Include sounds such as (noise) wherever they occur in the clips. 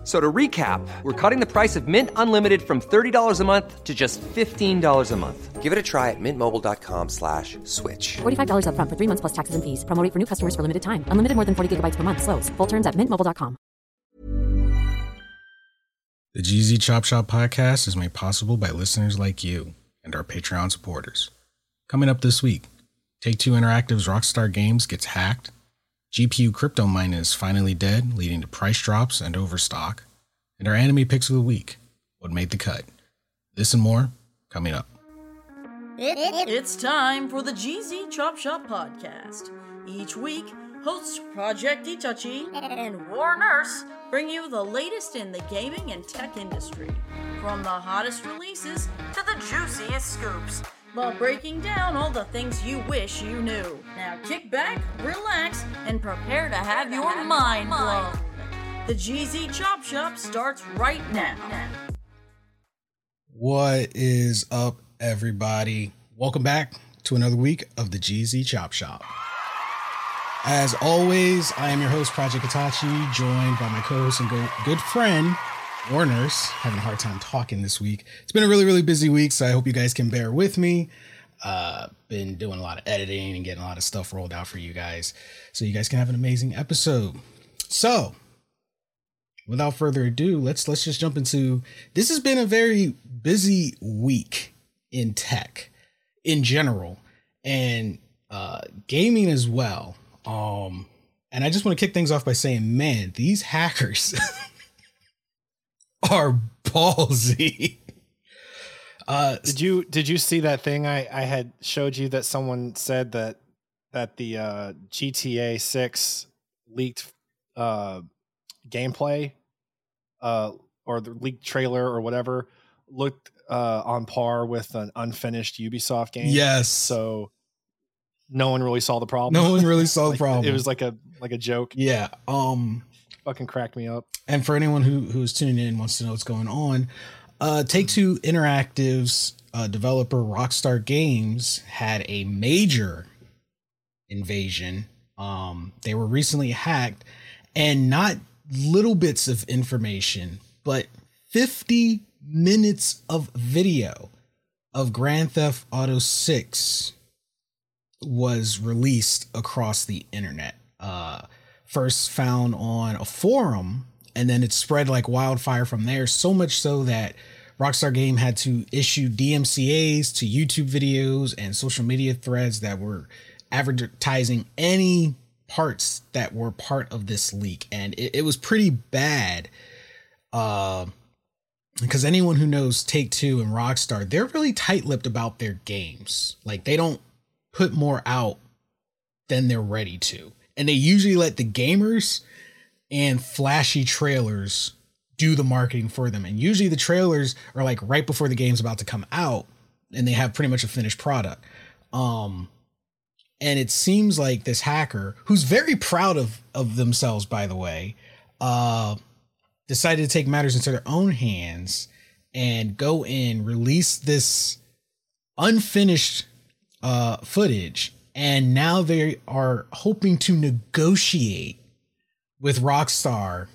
F- So to recap, we're cutting the price of Mint Unlimited from $30 a month to just $15 a month. Give it a try at mintmobile.com slash switch. $45 upfront for three months plus taxes and fees. Promo for new customers for limited time. Unlimited more than 40 gigabytes per month. Slows. Full terms at mintmobile.com. The GZ Chop Shop podcast is made possible by listeners like you and our Patreon supporters. Coming up this week, Take Two Interactive's Rockstar Games gets hacked, GPU crypto mining is finally dead, leading to price drops and overstock, and our anime picks of the week, what made the cut. This and more coming up. It's time for the GZ Chop Shop podcast. Each week, hosts Project Itachi and War Nurse bring you the latest in the gaming and tech industry. From the hottest releases to the juiciest scoops, while breaking down all the things you wish you knew. Now kick back, relax, and prepare to have your mind blown. The GZ Chop Shop starts right now. What is up, everybody? Welcome back to another week of the GZ Chop Shop. As always, I am your host, Project Itachi, joined by my co-host and good friend, War Nurse, having a hard time talking this week. It's been a really, really busy week, so I hope you guys can bear with me. Uh, been doing a lot of editing and getting a lot of stuff rolled out for you guys, so you guys can have an amazing episode. So, without further ado, let's let's just jump into this has been a very busy week in tech in general and uh gaming as well. Um and I just want to kick things off by saying, man, these (laughs) hackers are ballsy. Uh Did you did you see that thing I I had showed you that someone said that that the uh, GTA Six leaked uh, gameplay uh, or the leaked trailer or whatever looked uh, on par with an unfinished Ubisoft game. yes. So no one really saw the problem. no one really (laughs) saw the Like, problem. It was like a like a joke. yeah. Um Fucking cracked me up. and for anyone who who's tuning in wants to know what's going on uh take two interactive's uh, developer rockstar games had a major invasion um they were recently hacked and not little bits of information but 50 minutes of video of grand theft auto 6 was released across the internet. Uh, first found on a forum, and then it spread like wildfire from there. So much so that Rockstar Game had to issue DMCA's to YouTube videos and social media threads that were advertising any parts that were part of this leak, and it, it was pretty bad. Uh, because anyone who knows Take Two and Rockstar, they're really tight-lipped about their games. Like they don't put more out than they're ready to. And they usually let the gamers and flashy trailers do the marketing for them. And usually the trailers are like right before the game's about to come out and they have pretty much a finished product. Um and it seems like this hacker who's very proud of of themselves by the way, uh decided to take matters into their own hands and go in release this unfinished uh, footage, and now they are hoping to negotiate with Rockstar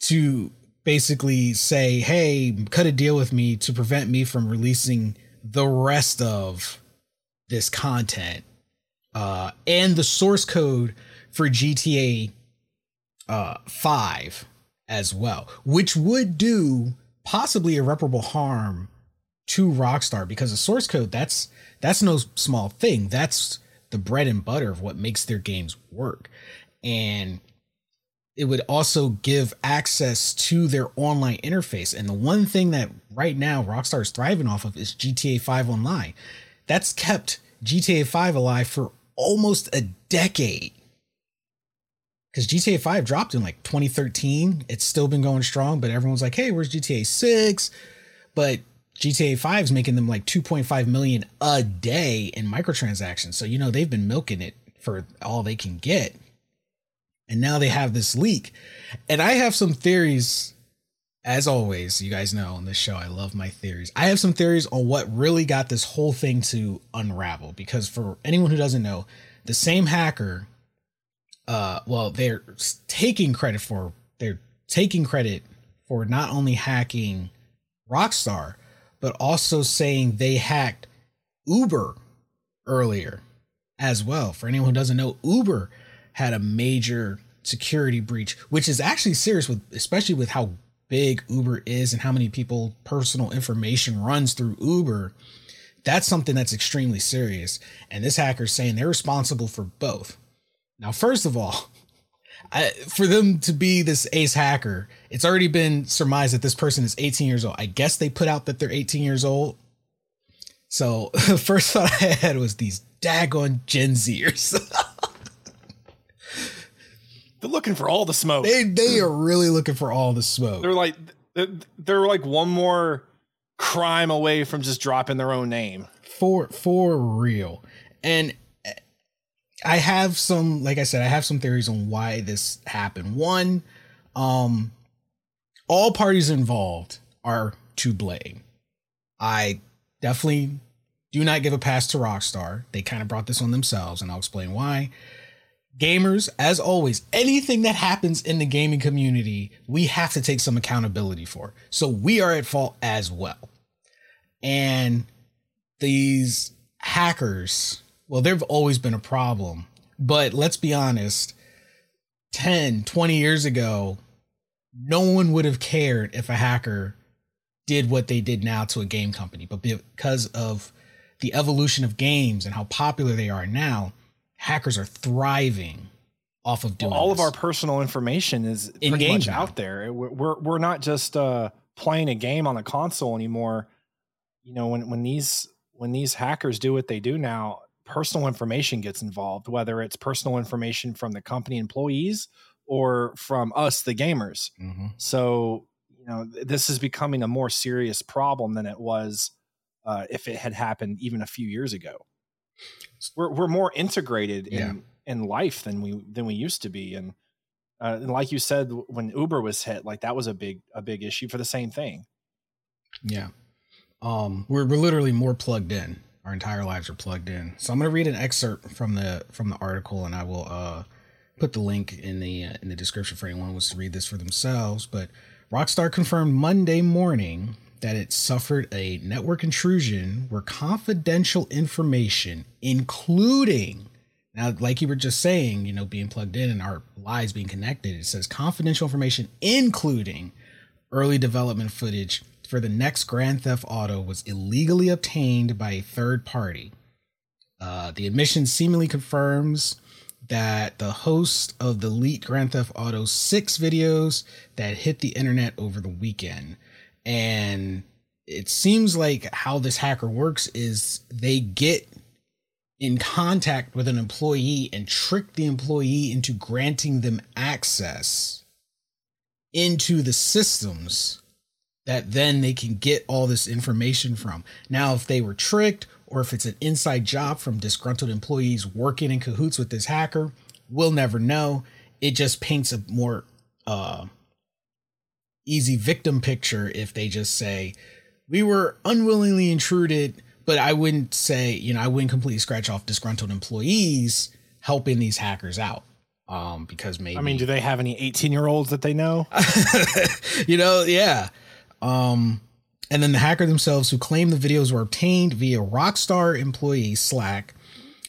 to basically say, "Hey, cut a deal with me to prevent me from releasing the rest of this content uh, and the source code for GTA uh, Five as well, which would do possibly irreparable harm to Rockstar because the source code that's that's no small thing. That's the bread and butter of what makes their games work. And it would also give access to their online interface. And the one thing that right now Rockstar is thriving off of is GTA 5 Online. That's kept GTA 5 alive for almost a decade. because GTA 5 dropped in like 2013. It's still been going strong, but everyone's like, hey, where's GTA 6? But GTA 5 is making them like 2.5 million a day in microtransactions. So, you know, they've been milking it for all they can get. And now they have this leak. And I have some theories, as always. You guys know on this show, I love my theories. I have some theories on what really got this whole thing to unravel. Because for anyone who doesn't know, the same hacker, uh, well, they're taking credit for, they're taking credit for not only hacking Rockstar, but also saying they hacked Uber earlier as well. For anyone who doesn't know, Uber had a major security breach, which is actually serious with especially with how big Uber is and how many people personal information runs through Uber. That's something that's extremely serious. And this hacker's saying they're responsible for both. Now, first of all, I, for them to be this ace hacker, it's already been surmised that this person is 18 years old. I guess they put out that they're 18 years old. So the (laughs) first thought I had was these daggone Gen Zers. (laughs) They're looking for all the smoke. they they are really looking for all the smoke. They're like they're, they're like one more crime away from just dropping their own name. for for real and i have some like i said i have some theories on why this happened. One um all parties involved are to blame. I definitely do not give a pass to rockstar. They kind of brought this on themselves and i'll explain why. Gamers as always anything that happens in the gaming community we have to take some accountability for. So we are at fault as well. And these hackers, well, they've always been a problem. But let's be honest 10, 20 years ago, no one would have cared if a hacker did what they did now to a game company. But because of the evolution of games and how popular they are now, hackers are thriving off of doing all of our personal information is In pretty games much now. out there. We're we're, we're not just uh, playing a game on a console anymore. You know, when when these when these hackers do what they do now, personal information gets involved, whether it's personal information from the company employees or from us, the gamers. Mhm. So, you know, this is becoming a more serious problem than it was uh, if it had happened even a few years ago. We're we're more integrated Yeah. in in life than we than we used to be, and uh, and like you said, when Uber was hit, like that was a big a big issue for the same thing. Yeah. Um, we're, we're literally more plugged in. Our entire lives are plugged in. So I'm gonna read an excerpt from the from the article, and I will uh, put the link in the uh, in the description for anyone who wants to read this for themselves. But Rockstar confirmed Monday morning that it suffered a network intrusion where confidential information, including now, like you were just saying, you know, being plugged in and our lives being connected, it says confidential information, including early development footage for the next Grand Theft Auto was illegally obtained by a third party. Uh, the admission seemingly confirms that the host of the leaked Grand Theft Auto 6 videos that hit the internet over the weekend. And it seems like how this hacker works is they get in contact with an employee and trick the employee into granting them access into the systems that then they can get all this information from. Now, if they were tricked or if it's an inside job from disgruntled employees working in cahoots with this hacker, we'll never know. It just paints a more uh, easy victim picture if they just say, we were unwillingly intruded, but I wouldn't say, you know, I wouldn't completely scratch off disgruntled employees helping these hackers out. Um, because maybe I mean, do they have any 18 year olds that they know? (laughs) you know, yeah. Um, and then the hacker themselves, who claimed the videos were obtained via Rockstar employee Slack,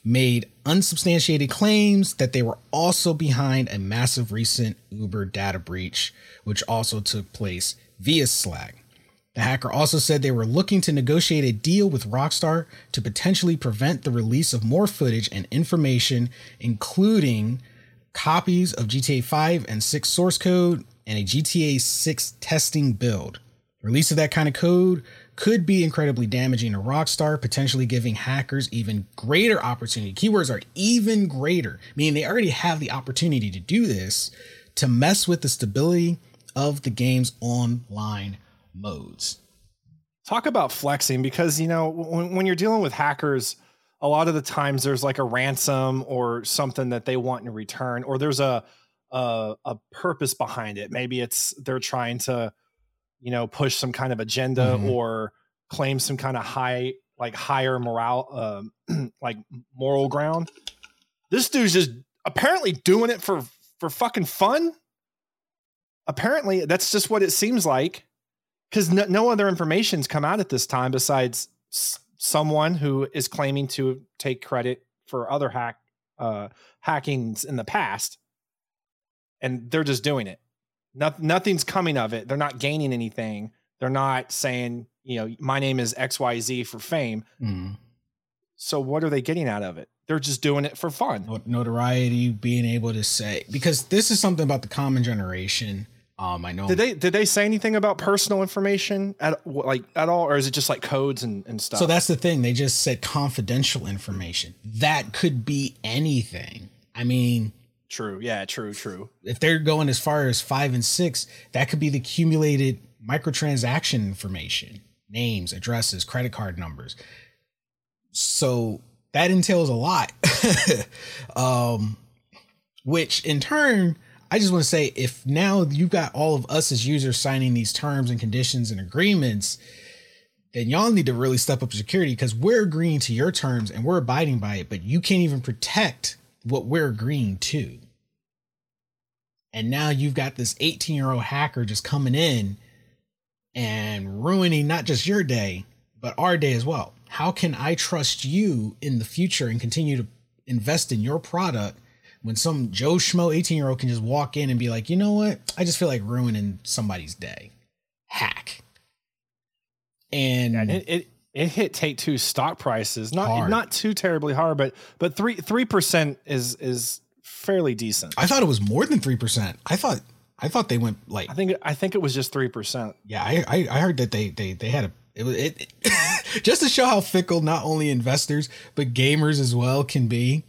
made unsubstantiated claims that they were also behind a massive recent Uber data breach, which also took place via Slack. The hacker also said they were looking to negotiate a deal with Rockstar to potentially prevent the release of more footage and information, including copies of GTA 5 and 6 source code and a GTA 6 testing build. Release of that kind of code could be incredibly damaging to Rockstar, potentially giving hackers even greater opportunity. Keywords are even greater, meaning they already have the opportunity to do this to mess with the stability of the game's online modes. Talk about flexing because, you know, when, when you're dealing with hackers, a lot of the times there's like a ransom or something that they want in return, or there's a, a, a purpose behind it. Maybe it's they're trying to, you know, push some kind of agenda mm-hmm. or claim some kind of high, like higher morale, um, (clears throat) like moral ground. This dude's just apparently doing it for for fucking fun. Apparently, that's just what it seems like because no, no, other information's come out at this time besides s- someone who is claiming to take credit for other hack uh, hackings in the past, and they're just doing it. No, nothing's coming of it. They're not gaining anything. They're not saying, you know, my name is X Y Z for fame. Mm. So what are they getting out of it? They're just doing it for fun. Notoriety, being able to say because this is something about the common generation um, I know. Did they did they say anything about personal information at like at all, or is it just like codes and, and stuff? So that's the thing. They just said confidential information. That could be anything. I mean, true. Yeah, true, true. If they're going as far as five and six, that could be the accumulated microtransaction information, names, addresses, credit card numbers. So that entails a lot. (laughs) um, which in turn I just want to say if now you've got all of us as users signing these terms and conditions and agreements, then y'all need to really step up security because we're agreeing to your terms and we're abiding by it, but you can't even protect what we're agreeing to. And now you've got this 18 year old hacker just coming in and ruining not just your day, but our day as well. How can I trust you in the future and continue to invest in your product when some Joe Schmo 18 year old can just walk in and be like, you know what? I just feel like ruining somebody's day. Hack. And, and it, it, it hit Take Two stock prices. Not hard. not too terribly hard, but but three three percent is is fairly decent. I thought it was more than three percent. I thought I thought they went like I think I think it was just three percent. Yeah, I, I, I heard that they they they had a it was it, it (laughs) just to show how fickle not only investors but gamers as well can be.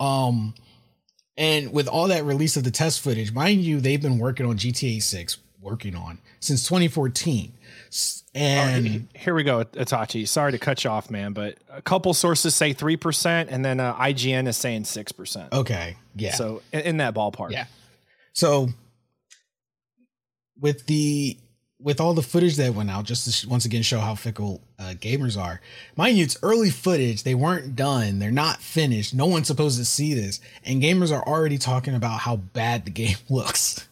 Um, and with all that release of the test footage, mind you, they've been working on GTA 6, working on since 2014. And right, here we go, Itachi. Sorry to cut you off, man, but a couple sources say 3%, and then uh, IGN is saying 6%. Okay. Yeah. So in, in that ballpark. Yeah. So with the with all the footage that went out, just to sh- once again show how fickle uh, gamers are. Mind you, it's early footage. They weren't done. They're not finished. No one's supposed to see this. And gamers are already talking about how bad the (laughs) game looks.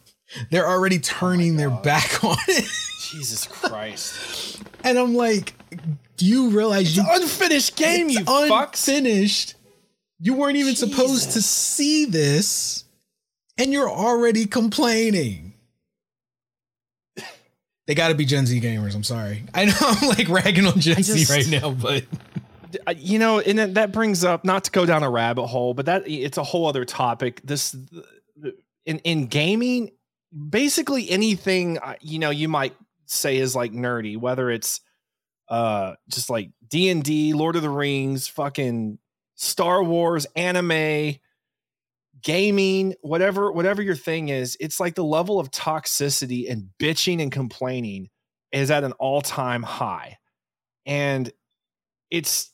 They're already turning oh their back (laughs) on it. Jesus Christ. and I'm like, do you realize it's you unfinished game, you unfinished. Fucks. You weren't even Jesus. supposed to see this, and you're already complaining they got to be Gen Z gamers. I'm sorry. I know (laughs) I'm like ragging on Gen just, Z right now, but you know, and that brings up not to go down a rabbit hole, but that it's a whole other topic. This in in gaming, basically anything uh, you know you might say is like nerdy, whether it's uh just like D and D, Lord of the Rings, fucking Star Wars, anime, gaming, whatever whatever your thing is, it's like the level of toxicity and bitching and complaining is at an all-time high. And it's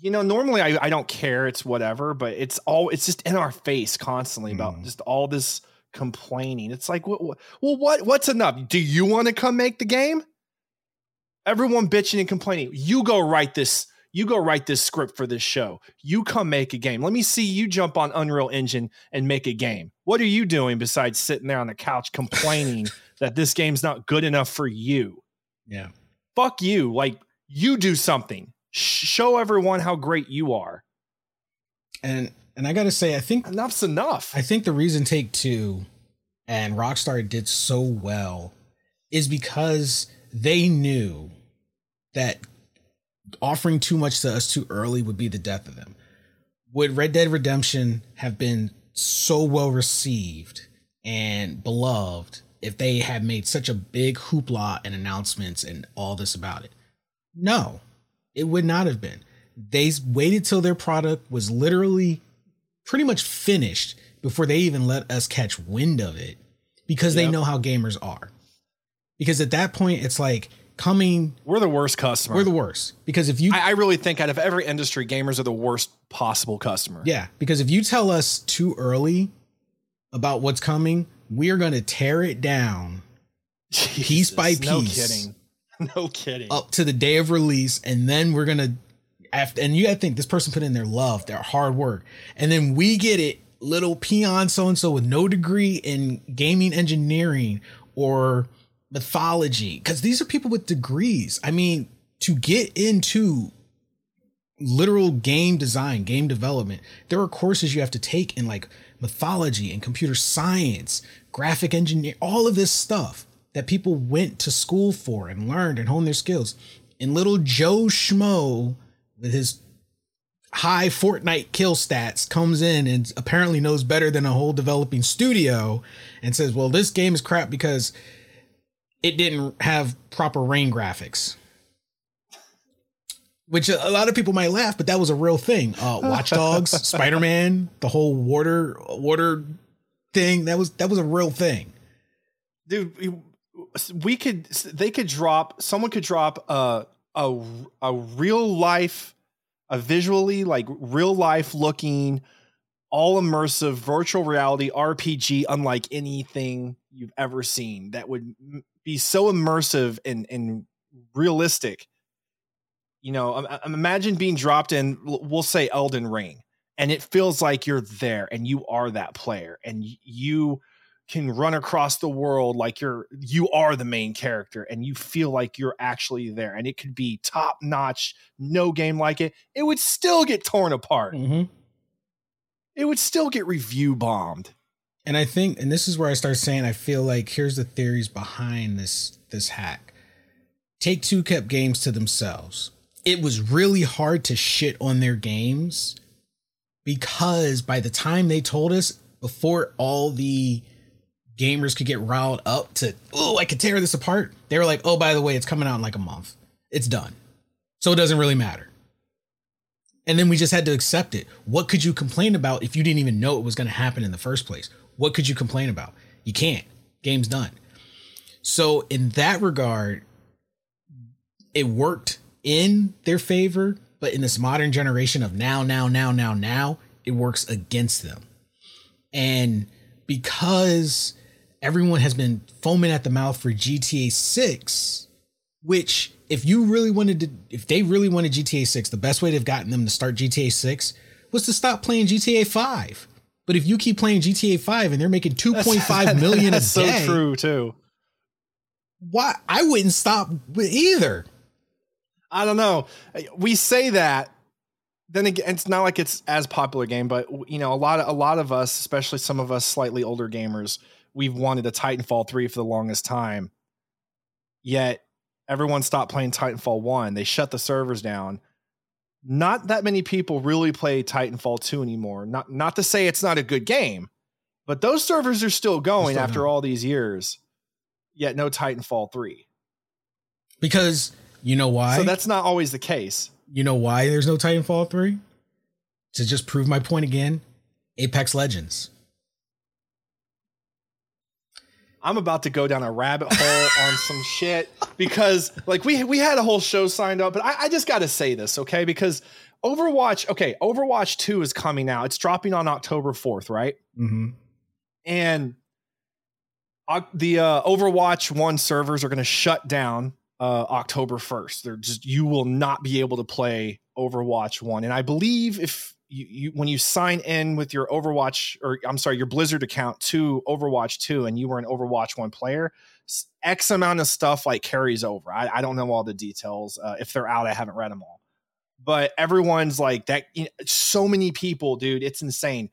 you know, normally I, I don't care, it's whatever, but it's all it's just in our face constantly mm. about just all this complaining. It's like what, what, well what what's enough? Do you want to come make the game? Everyone bitching and complaining. You go write this you go write this script for this show. You come make a game. Let me see you jump on Unreal Engine and make a game. What are you doing besides sitting there on the couch complaining (laughs) that this game's not good enough for you? Yeah. Fuck you. Like you do something. Show everyone how great you are. And and I got to say I think enough's enough. I think the reason Take 2 and Rockstar did so well is because they knew that offering too much to us too early would be the death of them. Would Red Dead Redemption have been so well received and beloved if they had made such a big hoopla and announcements and all this about it. No, it would not have been. They waited till their product was literally pretty much finished before they even let us catch wind of it because yep. they know how gamers are. Because at that point, it's like coming. We're the worst customer. We're the worst because if you, I, I really think out of every industry, gamers are the worst possible customer. Yeah, because if you tell us too early about what's coming, we are going to tear it down Jesus, piece by piece. No kidding. (laughs) No kidding. Up to the day of release, and then we're gonna after. And you got to think this person put in their love, their hard work, and then we get it, little peon so and so with no degree in gaming engineering or mythology, because these are people with degrees. I mean, to get into literal game design, game development, there are courses you have to take in like mythology and computer science, graphic engineer, all of this stuff that people went to school for and learned and honed their skills. And little Joe Schmo with his high Fortnite kill stats comes in and apparently knows better than a whole developing studio and says, well, this game is crap because it didn't have proper rain graphics which a lot of people might laugh, but that was a real thing. Uh, (laughs) Watch Dogs, Spider Man, the whole water water thing that was that was a real thing. Dude, we could they could drop someone could drop a a a real life, a visually like real life looking, all immersive virtual reality RPG, unlike anything you've ever seen. That would be so immersive and and realistic you know, imagine being dropped in, we'll say Elden Ring, and it feels like you're there and you are that player and you can run across the world like you're you are the main character and you feel like you're actually there and it could be top notch no game like it it would still get torn apart. Mm-hmm. it would still get review bombed. And i think and this is where i start saying i feel like here's the theories behind this this hack. Take two kept games to themselves. It was really hard to shit on their games because by the time they told us before all the gamers could get riled up to oh i could tear this apart. They were like oh by the way it's coming out in like a month. It's done. So it doesn't really matter. And then we just had to accept it. What could you complain about if you didn't even know it was going to happen in the first place? What could you complain about? You can't. Game's done. So in that regard it worked in their favor, but in this modern generation of now, now, now, now, now, it works against them. And because everyone has been foaming at the mouth for GTA 6, which if you really wanted to, if they really wanted GTA 6, the best way to have gotten them to start GTA 6 was to stop playing GTA 5. But if you keep playing GTA 5 and they're making 2.5 (laughs) million a day, so true too. Why I wouldn't stop either. I don't know. We say that. Then again, it's not like it's as popular game, but you know, a lot of a lot of us, especially some of us slightly older gamers, we've wanted a Titanfall three for the longest time. Yet everyone stopped playing Titanfall one. They shut the servers down. Not that many people really play Titanfall two anymore. Not not to say it's not a good game, but those servers are still going still after all these years. Yet no Titanfall three. Because you know why? So that's not always the case. You know why there's no Titanfall 3? To just prove my point again, Apex Legends. I'm about to go down a rabbit hole on some (laughs) shit because like we we had a whole show signed up, but I, I just gotta say this, okay? Because Overwatch, okay, Overwatch 2 is coming out. It's dropping on October 4th, right? Mm-hmm. And uh, the uh, Overwatch 1 servers are going to shut down uh, October 1st. They're just you will not be able to play Overwatch 1. And I believe if you, you when you sign in with your Overwatch or I'm sorry, your Blizzard account to Overwatch 2 and you were an Overwatch 1 player, X amount of stuff like carries over. I, I don't know all the details. Uh, if they're out, I haven't read them all. But everyone's like that. You know, so many people, dude, it's insane.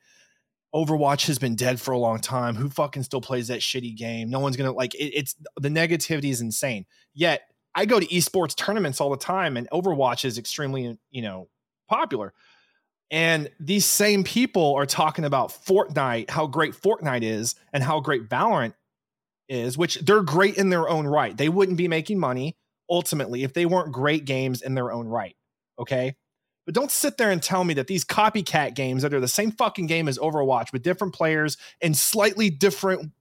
Overwatch has been dead for a long time. Who fucking still plays that shitty game? No one's gonna like it, it's the negativity is insane. Yet I go to esports tournaments all the time, and Overwatch is extremely, you know, popular. And these same people are talking about Fortnite, how great Fortnite is, and how great Valorant is, which they're great in their own right. They wouldn't be making money ultimately if they weren't great games in their own right. Okay. But don't sit there and tell me that these copycat games that are the same fucking game as Overwatch with different players and slightly different,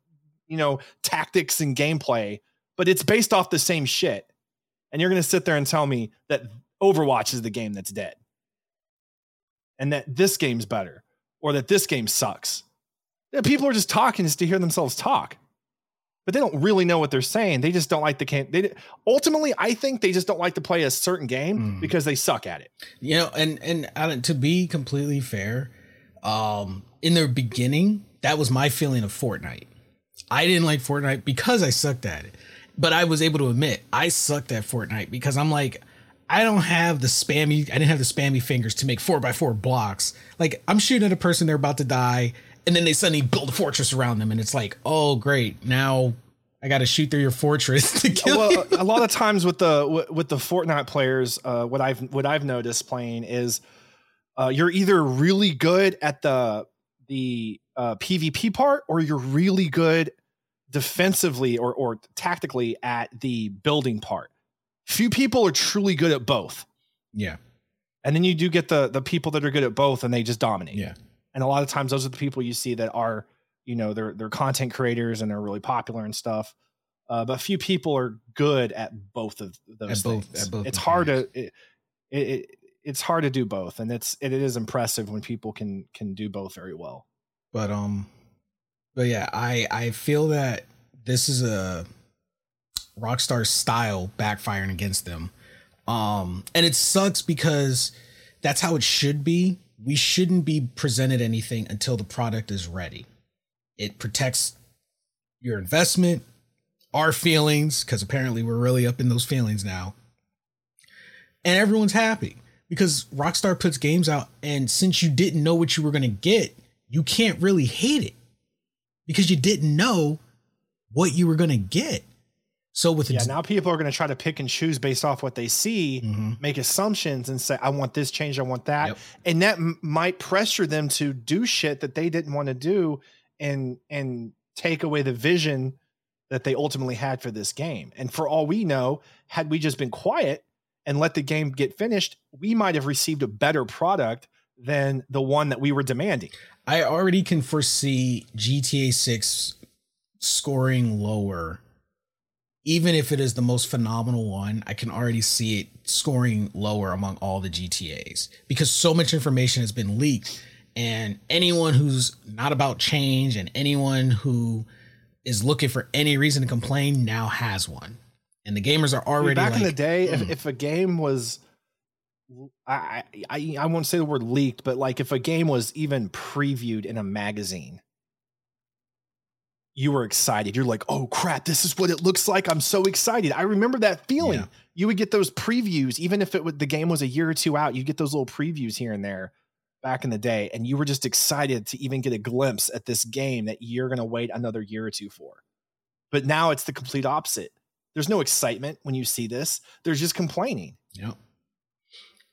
you know, tactics and gameplay, but it's based off the same shit. And you're going to sit there and tell me that Overwatch is the game that's dead and that this game's better or that this game sucks. People are just talking just to hear themselves talk but they don't really know what they're saying. They just don't like the game. They ultimately, I think they just don't like to play a certain game mm. because they suck at it. You know, and and uh, to be completely fair, um, in the beginning, that was my feeling of Fortnite. I didn't like Fortnite because I sucked at it, but I was able to admit I sucked at Fortnite because I'm like. I don't have the spammy. I didn't have the spammy fingers to make four by four blocks. Like I'm shooting at a person, they're about to die, and then they suddenly build a fortress around them, and it's like, oh great, now I got to shoot through your fortress (laughs) to kill well, you. a lot of (laughs) times with the with the Fortnite players, uh, what I've what I've noticed playing is uh, you're either really good at the the uh, PvP part, or you're really good defensively or or tactically at the building part. Few people are truly good at both. Yeah. And then you do get the the people that are good at both and they just dominate. Yeah. And a lot of times those are the people you see that are, you know, they're they're content creators and they're really popular and stuff. Uh, but few people are good at both of those at things. Both, both it's hard to it, it, it's hard to do both, and it's it is impressive when people can can do both very well. But um, but yeah, I I feel that this is a Rockstar style backfiring against them. Um, and it sucks because that's how it should be we shouldn't be presented anything until the product is ready. It protects your investment, our feelings, because apparently we're really up in those feelings now. And everyone's happy because Rockstar puts games out, and since you didn't know what you were going to get, you can't really hate it because you didn't know what you were going to get. So with yeah, now people are going to try to pick and choose based off what they see, mm-hmm. make assumptions, and say, "I want this change, I want that," yep. and that m- might pressure them to do shit that they didn't want to do, and and take away the vision that they ultimately had for this game. And for all we know, had we just been quiet and let the game get finished, we might have received a better product than the one that we were demanding. I already can foresee GTA Six scoring lower even if it is the most phenomenal one, I can already see it scoring lower among all the GTAs because so much information has been leaked. And anyone who's not about change and anyone who is looking for any reason to complain now has one. And the gamers are already back like, in the day. Mm. If, if a game was, I, I I won't say the word leaked, but like if a game was even previewed in a magazine, you were excited. You're like, oh crap, this is what it looks like. I'm so excited. I remember that feeling. Yeah. You would get those previews, even if it would, the game was a year or two out, You'd get those little previews here and there back in the day. And you were just excited to even get a glimpse at this game that you're going to wait another year or two for. But now it's the complete opposite. There's no excitement when you see this. There's just complaining. Yep.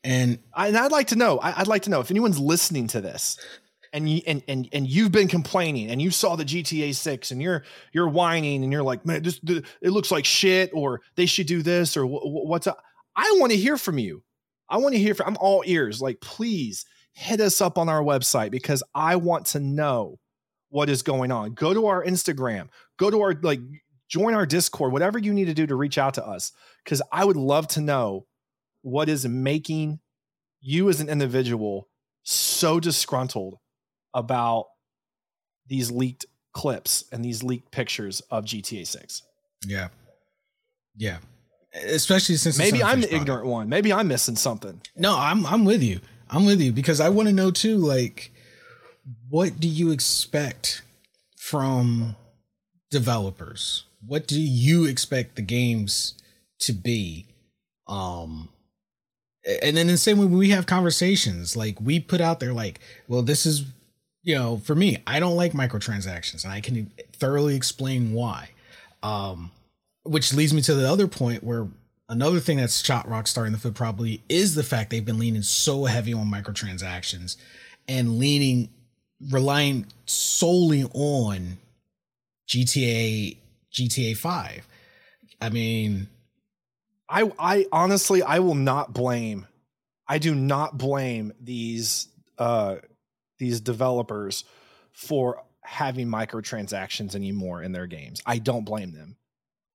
And, I, and I'd like to know, I, I'd like to know if anyone's listening to this and you and and and you've been complaining and you saw the GTA 6 and you're you're whining and you're like man this it looks like shit or they should do this or what's up? I want to hear from you. I want to hear from I'm all ears. Like please hit us up on our website because I want to know what is going on. Go to our Instagram. Go to our like join our discord whatever you need to do to reach out to us cuz I would love to know what is making you as an individual so disgruntled about these leaked clips and these leaked pictures of GTA 6. Yeah. Yeah. Especially since maybe I'm the product. ignorant one. Maybe I'm missing something. No, I'm I'm with you. I'm with you because I want to know too like what do you expect from developers? What do you expect the games to be? Um and then the same way we have conversations, like we put out there like, well, this is you know, for me, I don't like microtransactions, and I can thoroughly explain why. Um, which leads me to the other point where another thing that's shot Rockstar in the foot probably is the fact they've been leaning so heavy on microtransactions and leaning, relying solely on GTA GTA 5. I mean, I I honestly I will not blame I do not blame these uh these developers for having microtransactions anymore in their games. I don't blame them.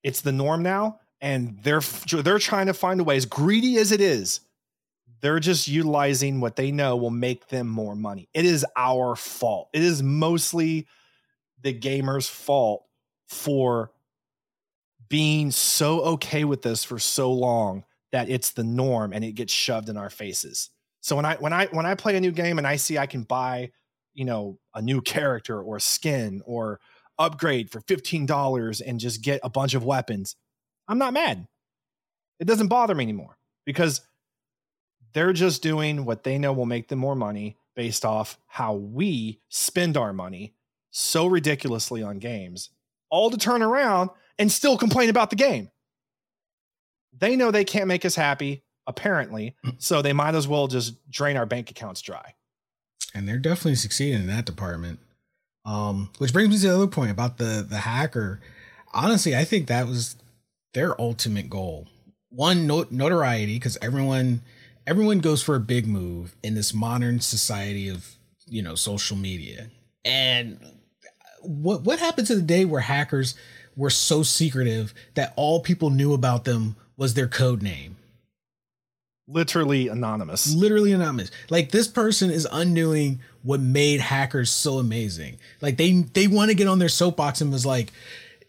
It's the norm now and they're they're trying to find a way as greedy as it is. They're just utilizing what they know will make them more money. It is our fault. It is mostly the gamer's fault for being so okay with this for so long that it's the norm and it gets shoved in our faces. So when I when I when I play a new game and I see I can buy, you know, a new character or skin or upgrade for $15 and just get a bunch of weapons, I'm not mad. It doesn't bother me anymore because they're just doing what they know will make them more money based off how we spend our money so ridiculously on games, all to turn around and still complain about the game. They know they can't make us happy, apparently, mm. so they might as well just drain our bank accounts dry. And they're definitely succeeding in that department. Um, which brings me to the other point about the the hacker. Honestly, I think that was their ultimate goal. One not- notoriety because everyone everyone goes for a big move in this modern society of you know social media. And what what happened to the day where hackers were so secretive that all people knew about them was their code name. Literally anonymous. Literally anonymous. Like this person is undoing what made hackers so amazing. Like they they want to get on their soapbox and was like,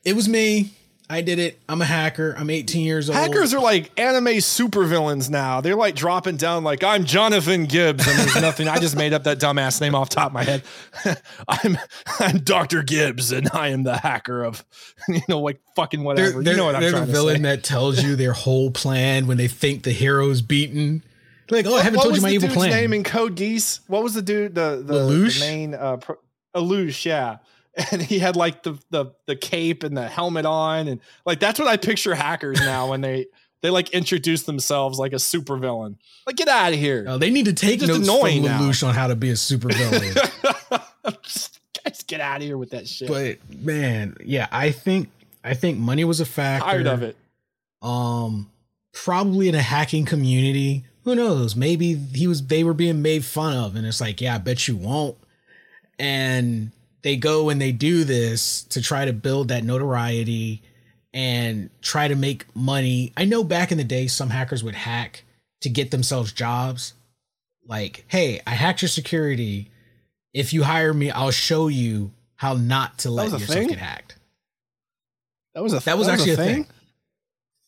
it was me. I did it. I'm a hacker. I'm 18 years old. Hackers are like anime supervillains now. They're like dropping down like I'm Jonathan Gibbs and there's nothing. I just made up that dumbass name off top of my head. (laughs) I'm I'm Dr. Gibbs and I am the hacker of (laughs) you know like fucking whatever. They're, they're, you know what I'm they're trying the villain that tells you their whole plan when they think the hero's beaten. Like, oh, I haven't what told you my evil plan. name in Code Geass? What was the dude the the, the main uh pro- yeah. And he had like the the the cape and the helmet on and like that's what I picture hackers now when they they like introduce themselves like a supervillain. Like get out of here. Oh, they need to take just notes from annoying now. On how to be a super villain. (laughs) just, guys, get out of here with that shit. but man, yeah, I think I think money was a factor. Tired of it. Um, probably in a hacking community. Who knows? Maybe he was. They were being made fun of, and it's like, yeah, I bet you won't. And they go and they do this to try to build that notoriety and try to make money. I know back in the day, some hackers would hack to get themselves jobs. Like, hey, I hacked your security. If you hire me, I'll show you how not to let yourself thing? get hacked. That was a That was actually a thing.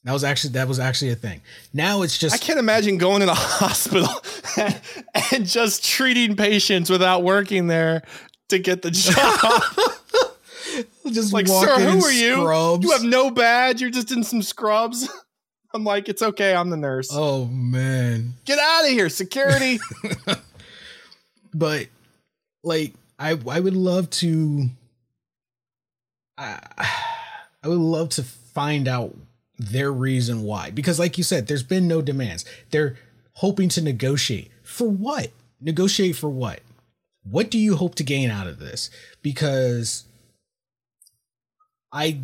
That was actually that was actually a thing. Now it's just I can't imagine going in a (laughs) hospital (laughs) and just treating patients without working there to get the job. (laughs) just like, sir, who are you? scrubs. You have no badge. You're just in some scrubs. (laughs) I'm like, it's okay. I'm the nurse. oh man. Get out of here, security. (laughs) But like I I would love to I I would love to find out their reason why. Because like you said, there's been no demands. They're hoping to negotiate. For what? Negotiate for what? What do you hope to gain out of this? Because I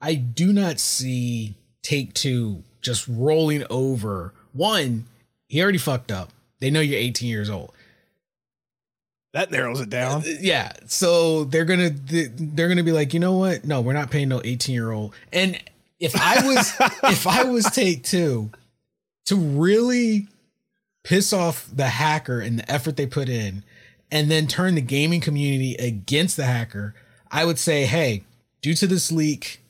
I do not see Take Two just rolling over. One, he already fucked up. They know you're 18 years old. that narrows it down. Uh, yeah, so they're gonna they're gonna be like, you know what? No, we're not paying no 18 year old. And if I was (laughs) if I was Take Two, to really piss off the hacker and the effort they put in, and then turn the gaming community against the hacker, I would say, hey, due to this leak,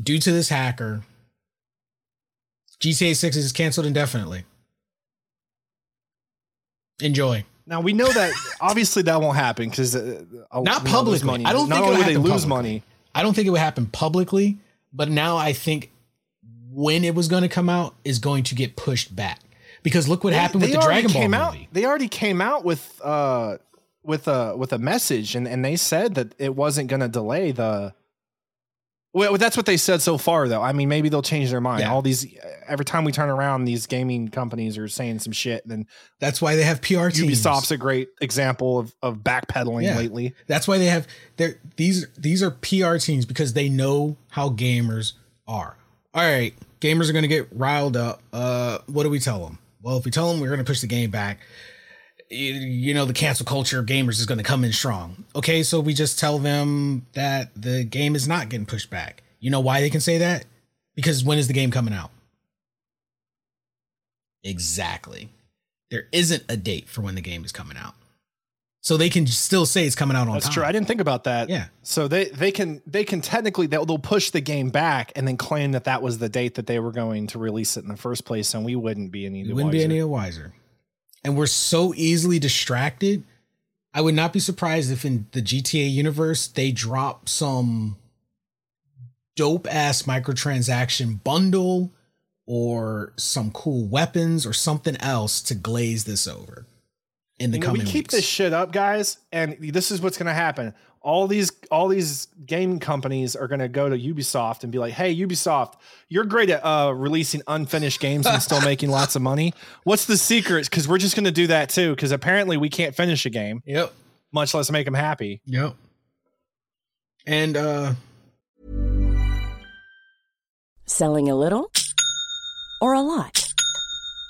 due to this hacker, GTA 6 is canceled indefinitely. Enjoy. Now we know that (laughs) obviously that won't happen because uh, Not you know, lose publicly. money. I don't Not think it only they lose publicly. money. I don't think it would happen publicly, but now I think when it was going to come out is going to get pushed back because look what happened with the Dragon Ball came movie. Out, they already came out with uh with a with a message and and they said that it wasn't going to delay the Well, that's what they said so far, though. I mean, maybe they'll change their mind. Yeah. All these, every time we turn around, these gaming companies are saying some shit. Then That's why they have PR teams. Ubisoft's a great example of of backpedaling Yeah. lately. That's why they have they're these these are PR teams because they know how gamers are. All right, gamers are going to get riled up. Uh, what do we tell them? Well, if we tell them we're going to push the game back, you, know the cancel culture of gamers is going to come in strong. Okay, so we just tell them that the game is not getting pushed back. You know why they can say that? Because when is the game coming out? Exactly. There isn't a date for when the game is coming out. So they can still say it's coming out on That's time. true. I didn't think about that. Yeah. So they they can they can technically they'll, they'll push the game back and then claim that that was the date that they were going to release it in the first place, and we wouldn't be any. We wouldn't be any wiser. And we're so easily distracted. I would not be surprised if in the GTA universe they drop some dope ass microtransaction bundle or some cool weapons or something else to glaze this over in the You know, we keep weeks. this shit up, guys, and this is what's going to happen. All these all these game companies are going to go to Ubisoft and be like, "Hey, Ubisoft, you're great at uh, releasing unfinished games and still making lots of money. What's the secret? Because we're just going to do that too. Because apparently we can't finish a game, Yep. much less make them happy. Yep. And uh Selling a little or a lot?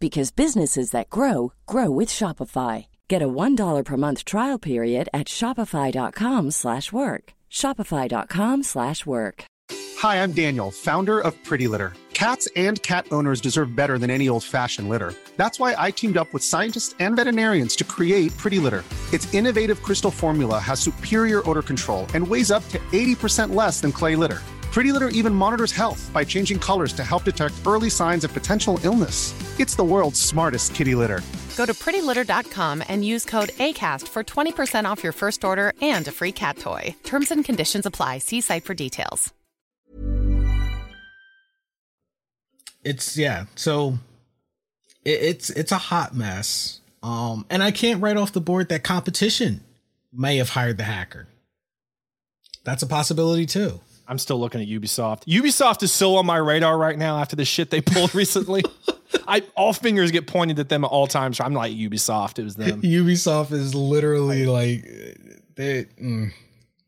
because businesses that grow grow with Shopify. Get a $1 per month trial period at shopify.com/work. shopify.com/work. Hi, I'm Daniel, founder of Pretty Litter. Cats and cat owners deserve better than any old fashioned litter. That's why I teamed up with scientists and veterinarians to create Pretty Litter. Its innovative crystal formula has superior odor control and weighs up to 80% less than clay litter. Pretty Litter even monitors health by changing colors to help detect early signs of potential illness. It's the world's smartest kitty litter. Go to prettylitter.com and use code ACAST for 20% off your first order and a free cat toy. Terms and conditions apply. See site for details. it's yeah so it, it's it's a hot mess um and i can't write off the board that competition may have hired the hacker that's a possibility too I'm still looking at Ubisoft. Ubisoft is so on my radar right now after the shit they pulled recently. (laughs) I all fingers get pointed at them at all times. I'm like Ubisoft. It was them. (laughs) ubisoft is literally like they mm.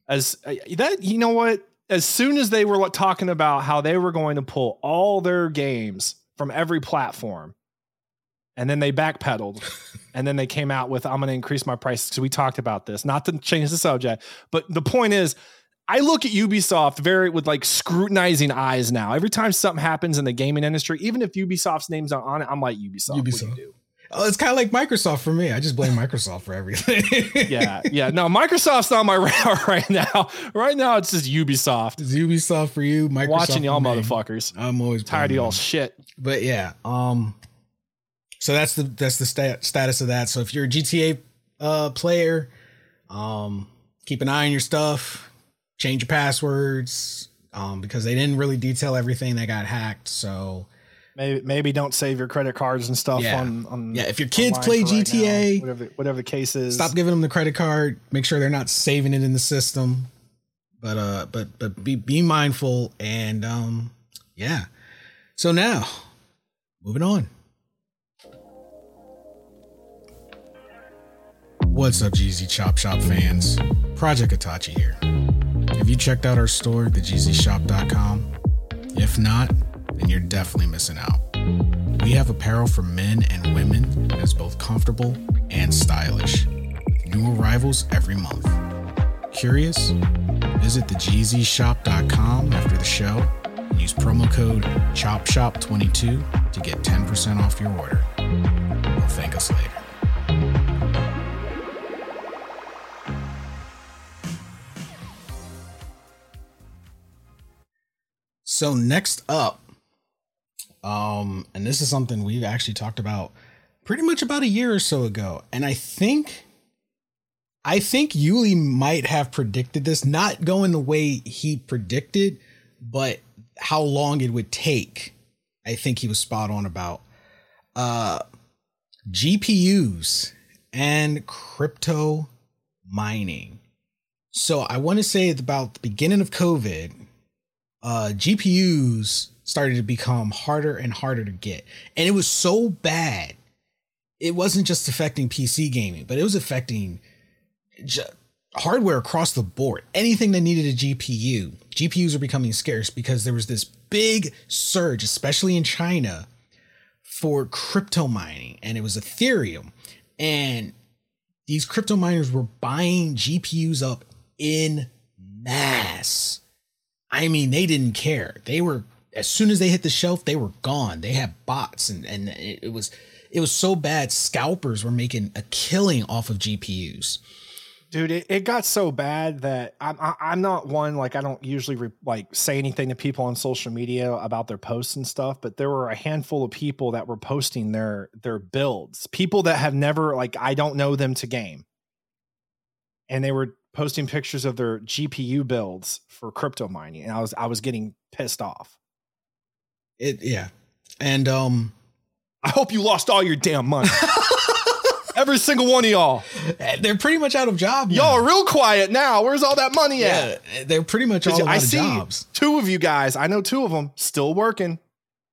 as uh, that you know what as soon as they were like, talking about how they were going to pull all their games from every platform and then they backpedaled (laughs) and then they came out with i'm going to increase my prices because we talked about this not to change the subject but the point is i look at ubisoft very with like scrutinizing eyes now. Every time something happens in the gaming industry even if ubisoft's name's not on it i'm like ubisoft, what do you Ubisoft. do? oh it's kind of like microsoft for me. I just blame microsoft for everything. (laughs) Yeah yeah. No microsoft's not on my (laughs) radar right now. Right now it's just ubisoft. It's ubisoft for you microsoft watching y'all motherfuckers. I'm always tired of y'all shit. But yeah um so that's the that's the stat, status of that. So if you're a gta uh player um keep an eye on your stuff change your passwords um because they didn't really detail everything that got hacked so. Maybe maybe don't save your credit cards and stuff Yeah. on, on Yeah, if your kids play for right GTA, now, whatever whatever the case is. stop giving them the credit card make sure they're not saving it in the system. But uh but but be be mindful and um yeah. So now moving on. What's up gz chop shop fans? Project itachi here have you checked out our store thegzshop.com if not then you're definitely missing out we have apparel for men and women that is both comfortable and stylish, new arrivals every month. Curious? Visit thegzshop.com after the show and use promo code CHOPSHOP22 to get 10% off your order. Or thank us later. So next up, um, and this is something we've actually talked about pretty much about a year or so ago, and I think, I think Yuli might have predicted this, not going the way he predicted, but how long it would take. I think he was spot on about uh, GPUs and crypto mining. So I want to say about the beginning of COVID, uh, GPUs started to become harder and harder to get. And it was so bad. It wasn't just affecting PC gaming, but it was affecting j- hardware across the board. Anything that needed a GPU, GPUs are becoming scarce because there was this big surge, especially in China, for crypto mining, and it was Ethereum. And these crypto miners were buying GPUs up in mass. I mean, they didn't care. They were as soon as they hit the shelf, they were gone. They had bots, and and it, it was it was so bad. Scalpers were making a killing off of GPUs. Dude, it, it got so bad that I'm I'm not one like I don't usually re, like say anything to people on social media about their posts and stuff, but there were a handful of people that were posting their their builds. People that have never like I don't know them to game, and they were posting pictures of their GPU builds for crypto mining, and I was I was getting pissed off. It yeah, and um, I hope you lost all your damn money. (laughs) Every single one of y'all. They're pretty much out of jobs. Y'all are real quiet now. Where's all that money at? They're pretty much all I of see jobs. two of you guys. I know two of them still working.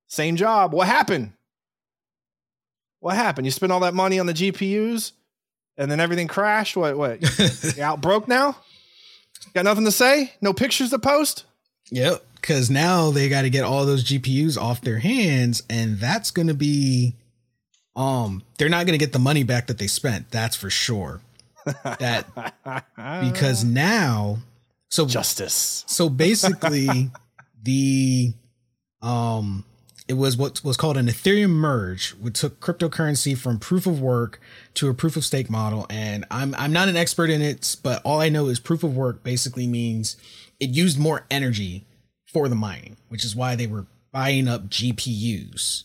Same job. What happened? What happened? You spent all that money on the GPUs and then everything crashed? What what? (laughs) you out broke now? Got nothing to say? No pictures to post? Yep. Because now they got to get all those GPUs off their hands, and that's going to be, um, they're not going to get the money back that they spent. That's for sure. That (laughs) because now, so justice. So basically, (laughs) the, um, it was what was called an Ethereum merge, which took cryptocurrency from proof of work to a proof of stake model. And I'm I'm not an expert in it, but all I know is proof of work basically means it used more energy for the mining, which is why they were buying up GPUs.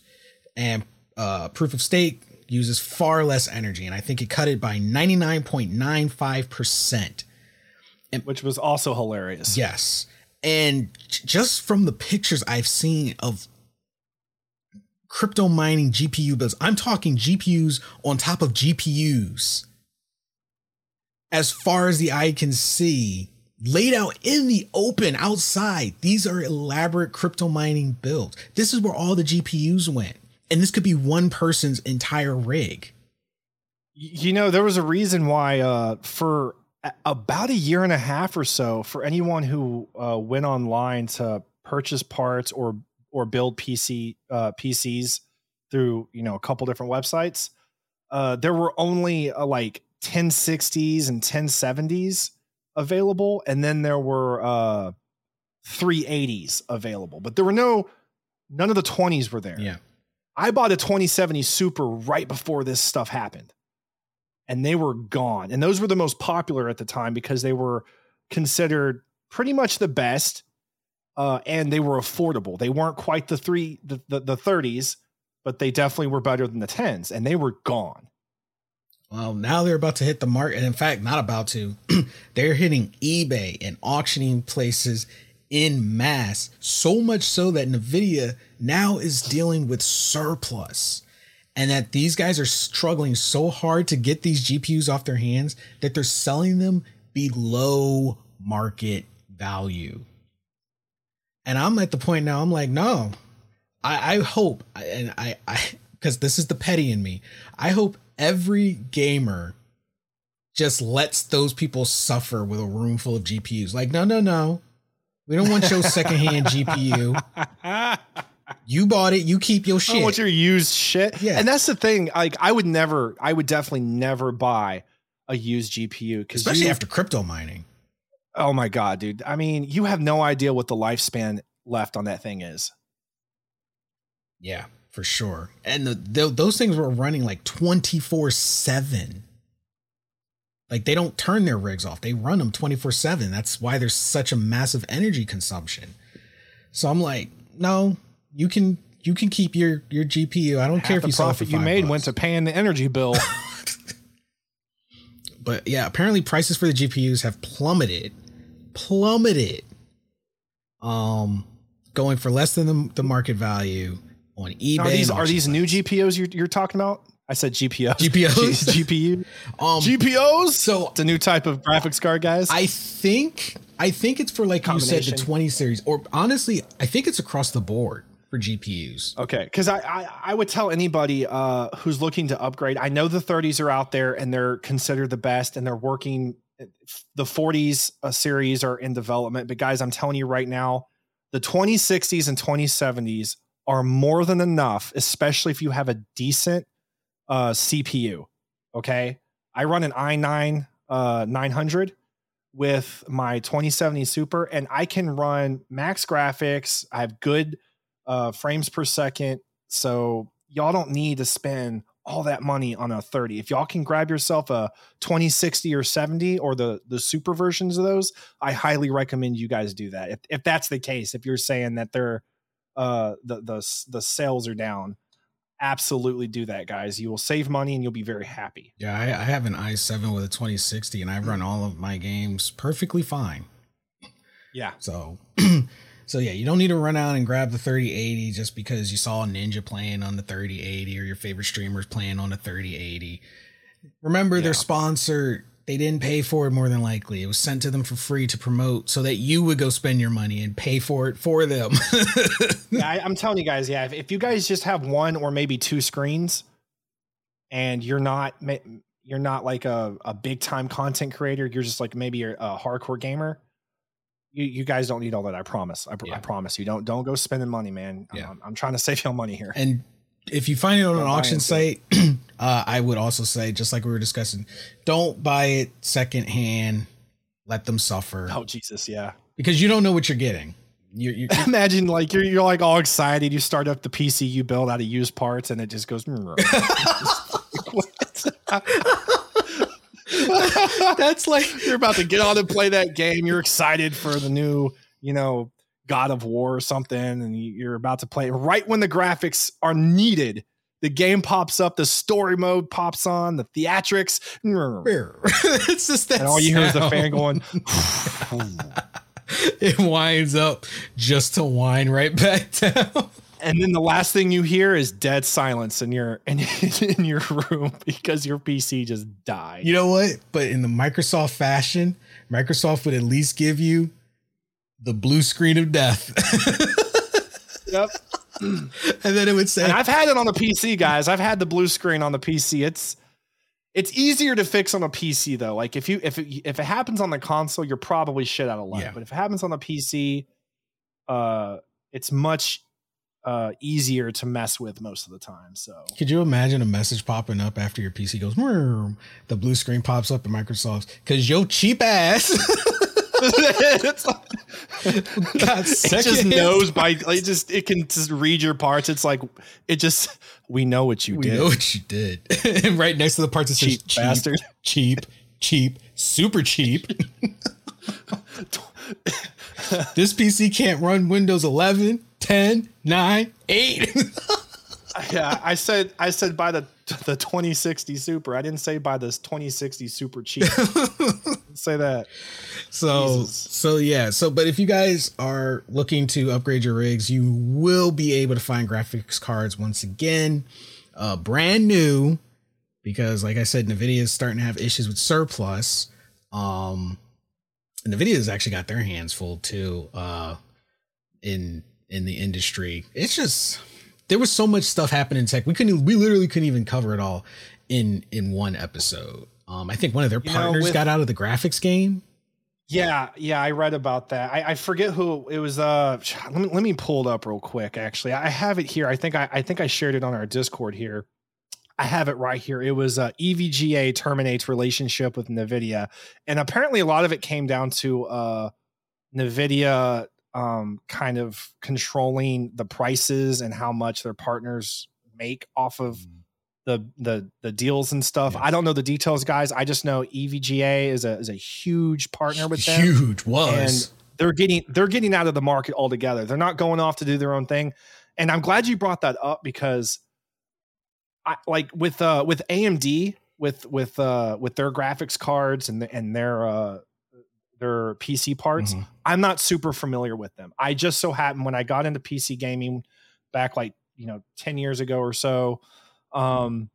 And uh, proof of stake uses far less energy, and I think it cut it by 99.95%. Which was also hilarious. Yes. And just from the pictures I've seen of crypto mining GPU builds, I'm talking GPUs on top of GPUs. As far as the eye can see, laid out in the open outside. These are elaborate crypto mining builds. This is where all the GPUs went. And this could be one person's entire rig. You know, there was a reason why uh, for about a year and a half or so, for anyone who uh, went online to purchase parts or or build PC uh, PCs through you know a couple different websites, uh, there were only uh, like 1060s and 1070s available, and then there were uh, 380s available, but there were no none of the 20s were there. Yeah. I bought a 2070 Super right before this stuff happened. And they were gone. And those were the most popular at the time because they were considered pretty much the best. Uh, and they were affordable. They weren't quite the three the, the, the 30s, but they definitely were better than the 10s. And they were gone. Well, now they're about to hit the market. And in fact, not about to. (clears throat) they're hitting eBay and auctioning places in mass. So much so that NVIDIA now is dealing with surplus. And that these guys are struggling so hard to get these GPUs off their hands that they're selling them below market value. And I'm at the point now, I'm like, no, I, I hope, and I, I, because this is the petty in me, I hope every gamer just lets those people suffer with a room full of GPUs. Like, no, no, no. We don't want your (laughs) secondhand GPU. You bought it. You keep your I shit. don't want your used shit. Yeah. And that's the thing. Like, I would never, I would definitely never buy a used GPU because Especially after crypto mining. Oh my god, dude! I mean, you have no idea what the lifespan left on that thing is. Yeah, for sure. And the, the, those things were running like 24 7. Like they don't turn their rigs off, they run them 24 7. That's why there's such a massive energy consumption. So I'm like, no, you can you can keep your your GPU. I don't Half care if you sell it for profit you made bucks. went to paying the energy bill. (laughs) But yeah, apparently prices for the GPUs have plummeted, plummeted. Um, going for less than the, the market value on eBay. are these are these new. GPUs you're, you're talking about? I said GPUs. GPUs? G- GPU. (laughs) Um, GPUs. so It's a new type of graphics card, guys. I think I think it's for like you said the 20 series, or honestly, I think it's across the board for GPUs. Okay, because I, I I would tell anybody uh, who's looking to upgrade. I know the 30s are out there and they're considered the best, and they're working. The 40s uh, series are in development, but guys, I'm telling you right now, the 2060s and 2070s are more than enough, especially if you have a decent uh, CPU. Okay, I run an i9 uh, 900 with my 2070 Super, and I can run max graphics. I have good uh, frames per second. So y'all don't need to spend all that money on a 30. If y'all can grab yourself a 2060 or 70 or the the super versions of those, I highly recommend you guys do that. If if that's the case, if you're saying that they're uh the the the sales are down, absolutely do that, guys. You will save money and you'll be very happy. Yeah, I, I have an i7 with a 2060, and I run all of my games perfectly fine. Yeah. So, (clears throat) so yeah, you don't need to run out and grab the 3080 just because you saw a Ninja playing on the 3080 or your favorite streamers playing on the 3080. Remember, Yeah. their sponsor, they didn't pay for it more than likely. It was sent to them for free to promote so that you would go spend your money and pay for it for them. (laughs) yeah, I, I'm telling you guys, yeah, if, if you guys just have one or maybe two screens, and you're not you're not like a, a big time content creator, you're just like maybe a, a hardcore gamer. You, you guys don't need all that. I promise. I, pr- I promise you. Don't don't go spending money, man. Yeah. I'm, I'm trying to save y'all money here. and if you find it on an auction site, (clears throat) uh, I would also say, just like we were discussing, don't buy it secondhand. Let them suffer oh Jesus, yeah. because you don't know what you're getting. You're, you're, (laughs) Imagine like you're you're like all excited. You start up the PC you build out of used parts, and it just goes. (laughs) (laughs) (laughs) that's like you're about to get on and play that game. You're excited for the new, you know, God of War or something, and you- you're about to play. Right when the graphics are needed, the game pops up, the story mode pops on, the theatrics, (laughs) it's just that. all you hear is the fan going. (laughs) It winds up just to wind right back down. And then the last thing you hear is dead silence in your in, (laughs) in your room because your PC just died. You know what? But in the Microsoft fashion, Microsoft would at least give you the blue screen of death, (laughs) Yep. and then it would say, And I've had it on the PC, guys. I've had the blue screen on the PC. It's it's easier to fix on a PC though. Like if you if it, if it happens on the console, you're probably shit out of luck. Yeah. But if it happens on the PC, uh, it's much uh easier to mess with most of the time. So Could you imagine a message popping up after your PC goes, the blue screen pops up in Microsoft's because your cheap ass (laughs) it's like, got it just knows by it just it can just read your parts. It's like it just we know what you We did. know what you did. (laughs) and right next to the part that says Cheap bastard. cheap, cheap, super cheap. (laughs) (laughs) this PC can't run Windows 11, 10, 9, 8. (laughs) yeah, I said I said by the the 2060 Super. I didn't say by this 2060 Super cheap. (laughs) say that. so Jesus. so yeah, so but if you guys are looking to upgrade your rigs, you will be able to find graphics cards once again, uh brand new because like I said Nvidia is starting to have issues with surplus. Um Nvidia has actually got their hands full too uh in in the industry. It's just there was so much stuff happening in tech. We couldn't we literally couldn't even cover it all in in one episode. Um I think one of their You know, partners with- got out of the graphics game. Yeah, yeah, I read about that. I, I forget who it was. Uh, let me let me pull it up real quick. Actually, I have it here. I think I, I think I shared it on our Discord here. I have it right here. It was uh, EVGA terminates relationship with Nvidia, and apparently a lot of it came down to uh, Nvidia um, kind of controlling the prices and how much their partners make off of the the the deals and stuff. Yeah. I don't know the details, guys. I just know EVGA is a is a huge partner with them. Huge was. And they're getting they're getting out of the market altogether. They're not going off to do their own thing. And I'm glad you brought that up because I like with uh with AMD with with uh with their graphics cards and and their uh their PC parts, Mhm. I'm not super familiar with them. I just so happened when I got into PC gaming back like, you know, 10 years ago or so, um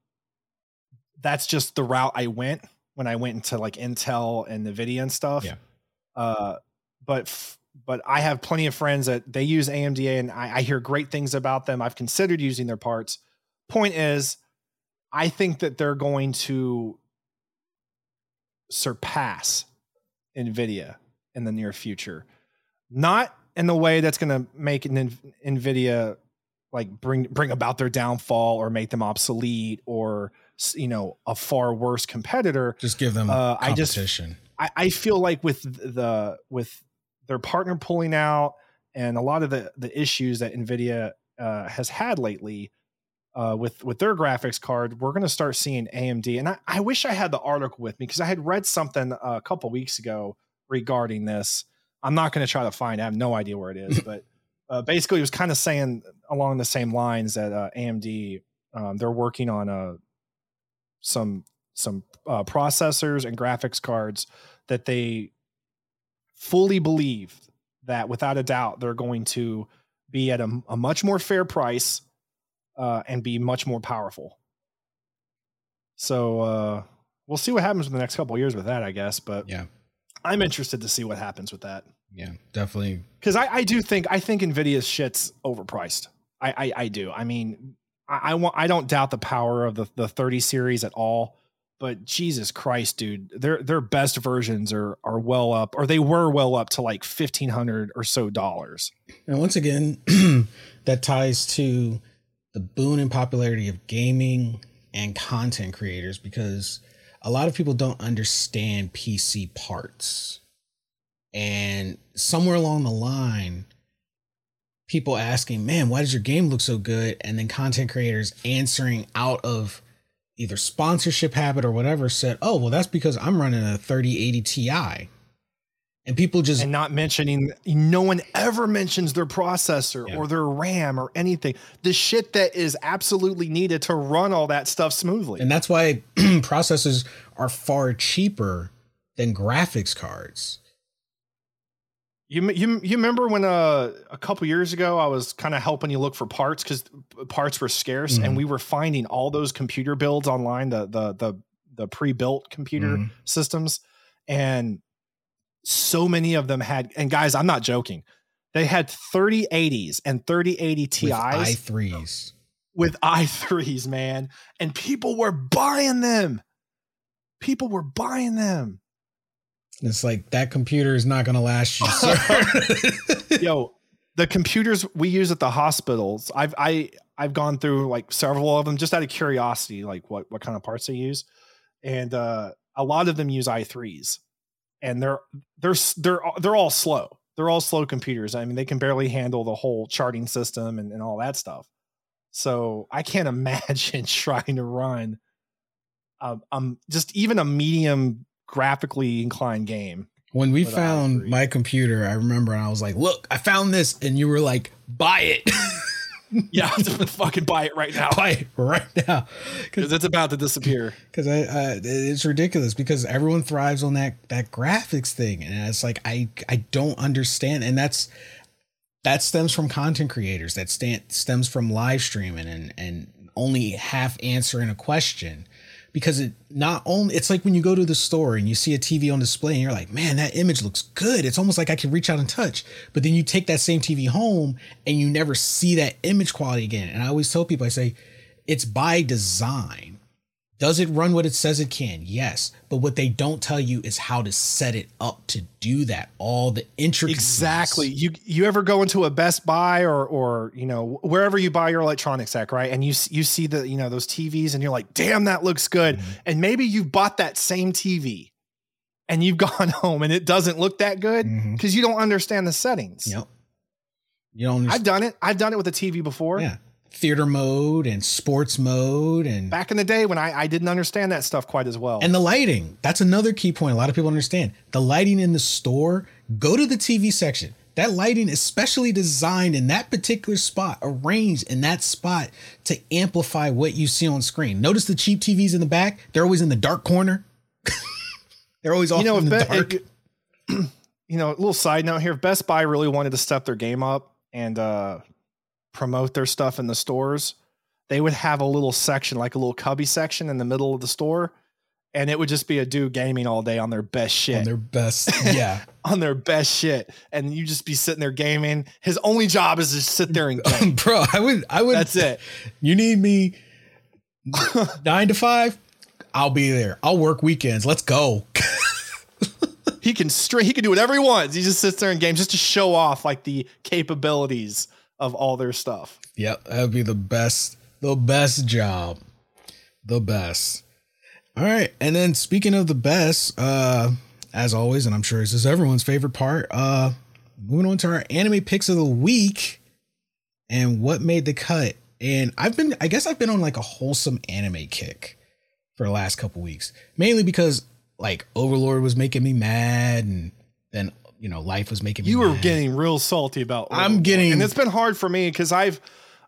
that's just the route I went when I went into like Intel and Nvidia and stuff. Yeah. Uh but f- but I have plenty of friends that they use AMD and I, I hear great things about them. I've considered using their parts. Point is, I think that they're going to surpass NVIDIA in the near future. Not in the way that's going to make an NVIDIA like bring bring about their downfall or make them obsolete or you know a far worse competitor. Just give them Uh, I just- competition. I, I feel like with the with their partner pulling out and a lot of the the issues that Nvidia uh, has had lately uh, with with their graphics card, we're going to start seeing AMD. And I, I wish I had the article with me because I had read something a couple weeks ago regarding this. I'm not going to try to find. it. I have no idea where it is, (laughs) but uh, basically, it was kind of saying along the same lines that uh, AMD um, they're working on a some some uh, processors and graphics cards that they fully believe that without a doubt they're going to be at a, a much more fair price uh, and be much more powerful. So uh, we'll see what happens in the next couple of years with that, I guess. But Yeah. I'm interested to see what happens with that Yeah. Definitely. because I, I do think I think Nvidia's shit's overpriced. I I, I do. I mean, I, I want I don't doubt the power of the the 30 series at all. But Jesus Christ, dude, their their best versions are are well up, or they were well up to like fifteen hundred or so dollars. And once again, (clears throat) that ties to the boon in popularity of gaming and content creators because a lot of people don't understand PC parts. And somewhere along the line, people asking, man, why does your game look so good? And then content creators answering out of either sponsorship habit or whatever said, oh, well, that's because I'm running a 3080 Ti. And people just And not mentioning, no one ever mentions their processor Yeah. or their RAM or anything. The shit that is absolutely needed to run all that stuff smoothly. And that's why (clears throat) processors are far cheaper than graphics cards. You you you remember when uh, a couple years ago I was kind of helping you look for parts because parts were scarce Mhm. and we were finding all those computer builds online the the the the pre-built computer Mhm. systems and so many of them had and guys I'm not joking. They had 3080s and 3080 With Ti's i3s. with i3s man. And people were buying them. People were buying them. It's like that computer is not going to last you, sir. (laughs) yo the computers we use at the hospitals i've i i've gone through like several of them just out of curiosity like what what kind of parts they use. And uh a lot of them use i3s and they're they're they're they're all slow they're all slow computers i mean they can barely handle the whole charting system and, and all that stuff so i can't (laughs) imagine trying to run um, um just even a medium graphically inclined game when we found my computer, I remember I was like, look, I found this. And you were like, buy it. (laughs) (laughs) yeah I have to fucking buy it right now. Buy it right now. because it's about to disappear. because I, I it's ridiculous because everyone thrives on that that graphics thing. And it's like I I don't understand. And that's that stems from content creators. That stand, stems from live streaming and and only half answering a question because it not only it's like when you go to the store and you see a TV on display and you're like man that image looks good. It's almost like I can reach out and touch. But then you take that same TV home and you never see that image quality again. And I always tell people I say it's by design does it run what it says it can? Yes. But what they don't tell you is how to set it up to do that. All the intricacies. Exactly. You you ever go into a Best Buy or or you know wherever you buy your electronics at, right? And you you see the you know those TVs and you're like, "Damn, that looks good." Mm-hmm. And maybe you bought that same TV and you've (laughs) gone home and it doesn't look that good because you don't understand the settings. Yep. You don't understand. I've done it. I've done it with a TV before. Yeah. Theater mode and sports mode and back in the day when I, I didn't understand that stuff quite as well. and the lighting. That's another key point. A lot of people understand the lighting in the store. Go to the TV section. That lighting is specially designed in that particular spot, arranged in that spot to amplify what you see on screen. Notice the cheap TVs in the back; they're always in the dark corner. (laughs) they're always off you know, in the Be- dark. it- (clears throat) you know, a little side note here. If Best Buy really wanted to step their game up and uh, promote their stuff in the stores, they would have a little section, like a little cubby section in the middle of the store, and it would just be a dude gaming all day on their best shit, on their best, (laughs) yeah. on their best shit, and you just be sitting there gaming. His only job is to sit there and (laughs) game. Bro, I would, I would. That's it. (laughs) You need me nine to five. I'll be there. I'll work weekends. Let's go. he can straight, He can do whatever he wants. He just sits there and games just to show off like the capabilities of all their stuff. Yep, that would be the best, the best job, the best. All right, and then speaking of the best, uh, as always, and I'm sure this is everyone's favorite part. Uh, moving on to our anime picks of the week, and what made the cut. And I've been, I guess, I've been on like a wholesome anime kick for the last couple weeks, mainly because like Overlord was making me mad, and then you know life was making me. You were mad. getting real salty about. I'm getting- and it's been hard for me because I've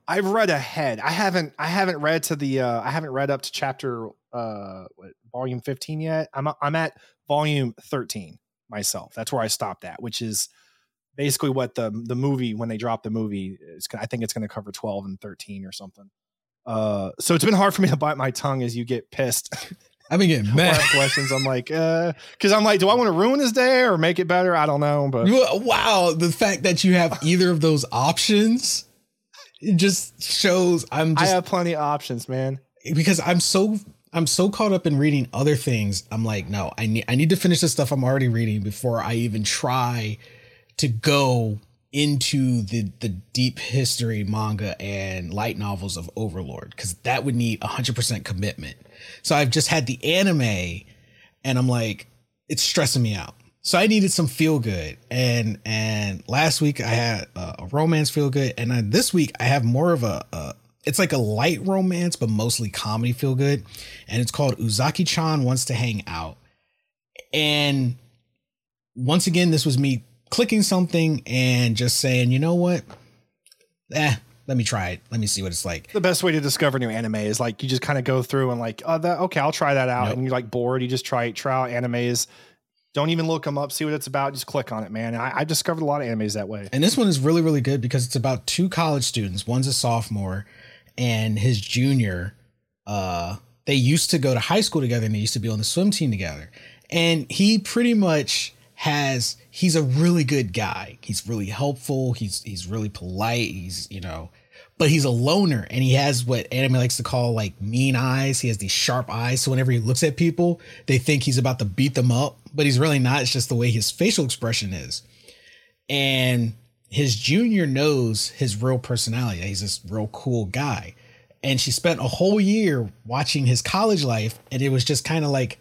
I've read ahead. I haven't I haven't read to the uh, I haven't read up to chapter uh what, volume 15 yet. I'm I'm at volume 13 myself. That's where I stopped at, which is basically what the the movie when they drop the movie is. I think it's going to cover 12 and 13 or something. Uh, so it's been hard for me to bite my tongue as you get pissed. (laughs) I've been getting mad. questions. I'm like, uh, because I'm like, do I want to ruin his day or make it better? I don't know, but Wow, the fact that you have either of those options it just shows I'm Just, I have plenty of options, man. because I'm so I'm so caught up in reading other things. I'm like, no, I need I need to finish the stuff I'm already reading before I even try to go into the the deep history manga and light novels of Overlord because that would need 100% commitment. So I've just had the anime and I'm like it's stressing me out. So I needed some feel good, and and last week I had a, a romance feel good, and then this week I have more of a, a it's like a light romance, but mostly comedy feel good, and it's called Uzaki-chan wants to hang out, and once again this was me clicking something and just saying, you know what, eh, let me try it, let me see what it's like. The best way to discover new anime is like you just kind of go through and like, oh, that okay, I'll try that out, Yep. and you're like bored, you just try try out animes. Don't even look them up, see what it's about. Just click on it, man. I, I discovered a lot of animes that way. And this one is really, really good because it's about two college students. One's a sophomore and his junior. Uh, they used to go to high school together and they used to be on the swim team together. And he pretty much has he's a really good guy. He's really helpful. He's he's really polite. He's, you know, but he's a loner and he has what anime likes to call like mean eyes. He has these sharp eyes. So whenever he looks at people, they think he's about to beat them up, but he's really not. It's just the way his facial expression is and his junior knows his real personality. He's this real cool guy. And she spent a whole year watching his college life, and it was just kind of like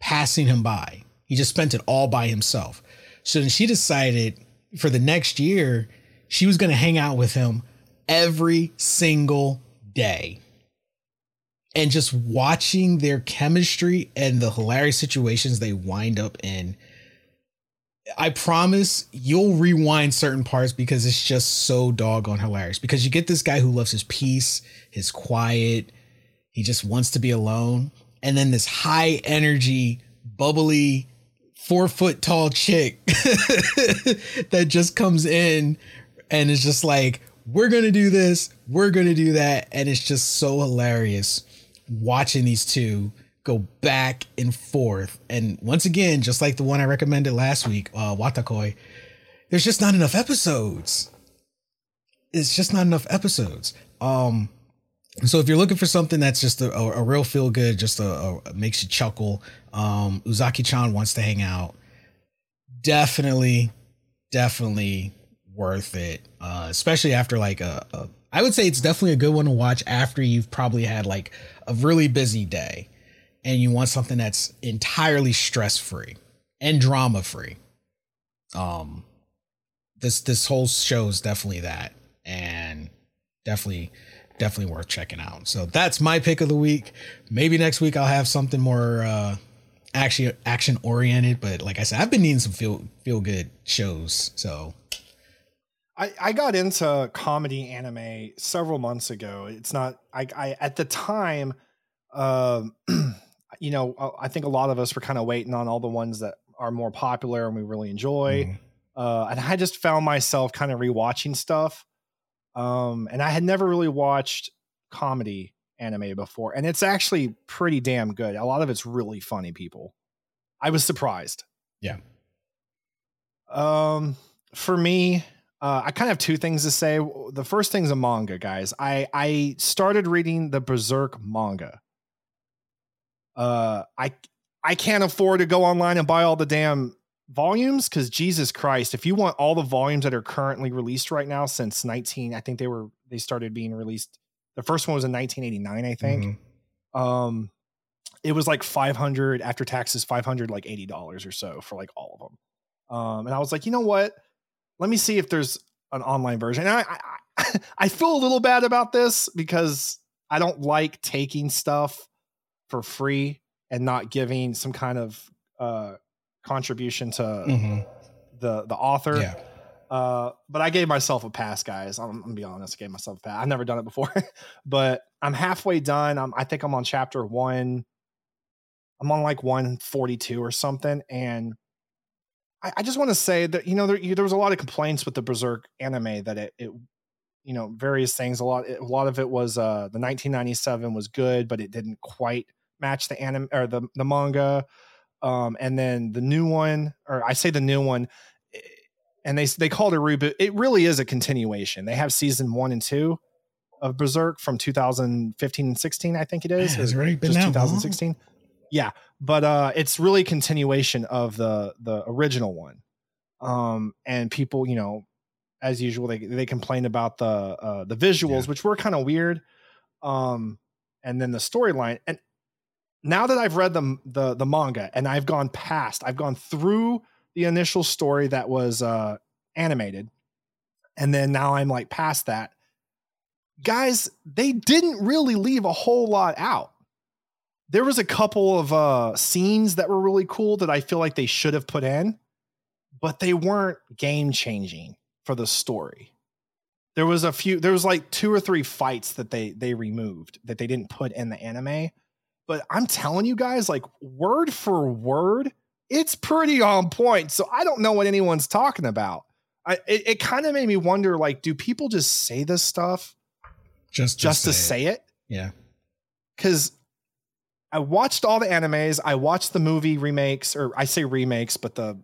passing him by. He just spent it all by himself. So then she decided for the next year, she was going to hang out with him every single day. And just watching their chemistry and the hilarious situations they wind up in I promise you'll rewind certain parts because it's just so doggone hilarious. Because you get this guy who loves his peace, his quiet, he just wants to be alone. And then this high energy, bubbly, four foot tall chick (laughs) that just comes in and is just like, we're going to do this, we're going to do that. And it's just so hilarious watching these two go back and forth. And once again, just like the one I recommended last week, uh, Wotakoi, there's just not enough episodes. It's just not enough episodes. Um, so if you're looking for something that's just a, a, a real feel good, just a, a makes you chuckle, um, Uzaki-chan wants to hang out. Definitely, definitely worth it. Uh, especially after like a, a, I would say it's definitely a good one to watch after you've probably had like a really busy day and you want something that's entirely stress free and drama free. Um, this this whole show is definitely that, and definitely definitely worth checking out. So that's my pick of the week. Maybe next week I'll have something more uh action action oriented, but like I said, I've been needing some feel feel good shows. So I, I got into comedy anime several months ago. It's not I, I at the time, um, (clears throat) you know, I think a lot of us were kind of waiting on all the ones that are more popular and we really enjoy. mm, Uh, and I just found myself kind of rewatching stuff. Um, and I had never really watched comedy anime before, and it's actually pretty damn good. A lot of it's really funny. People, I was surprised. Yeah. Um, for me, uh, I kind of have two things to say. The first thing's a manga, guys. I I started reading the Berserk manga. Uh, I I can't afford to go online and buy all the damn volumes because Jesus Christ, if you want all the volumes that are currently released right now since 19, I think they were they started being released. The first one was in 1989, I think. mhm. Um, it was like 500 after taxes, 500 like 80 dollars or so for like all of them. Um, and I was like, you know what? Let me see if there's an online version. And I, I (laughs) I feel a little bad about this because I don't like taking stuff for free and not giving some kind of uh contribution to Mhm. the the author. Yeah. Uh, but I gave myself a pass, guys. I'm, I'm gonna be honest. I gave myself a pass. I've never done it before, (laughs) but I'm halfway done. I'm, I think I'm on chapter one. I'm on like 142 or something, and I, I just want to say that you know there, there was a lot of complaints with the Berserk anime that it, it you know various things. A lot a lot of it was uh the 1997 was good, but it didn't quite match the anime or the the manga. Um, and then the new one, or I say the new one, eh, and they they called it a reboot. It really is a continuation. They have season one and two of Berserk from 2015 and 16, I think it is. Man, has it or already been just that long? 2016. Yeah, but uh, it's really a continuation of the the original one. Um, and people, you know, as usual, they they complain about the uh, the visuals, Yeah. which were kind of weird. Um, and then the storyline. And now that I've read the, the the manga and I've gone past, I've gone through the initial story that was uh animated, and then now I'm like past that. Guys, they didn't really leave a whole lot out. There was a couple of uh scenes that were really cool that I feel like they should have put in, but they weren't game changing for the story. There was a few there was like two or three fights that they they removed that they didn't put in the anime but I'm telling you guys, like word for word, it's pretty on point. So I don't know what anyone's talking about. I it, it kind of made me wonder, like, do people just say this stuff Just just to say it? Yeah. Because I watched all the animes, I watched the movie remakes, or I say remakes, but the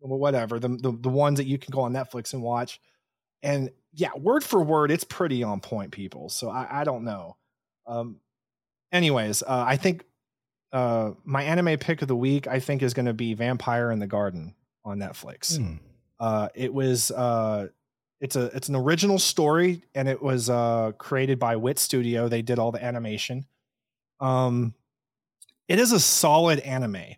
whatever, the the, the ones that you can go on Netflix and watch. And yeah, word for word, it's pretty on point, people. So I, I don't know. Um, anyways, uh, I think uh, my anime pick of the week, I think, is going to be Vampire in the Garden on Netflix. Hmm. Uh, it was uh, it's a it's an original story, and it was uh, created by Wit Studio. They did all the animation. Um, it is a solid anime.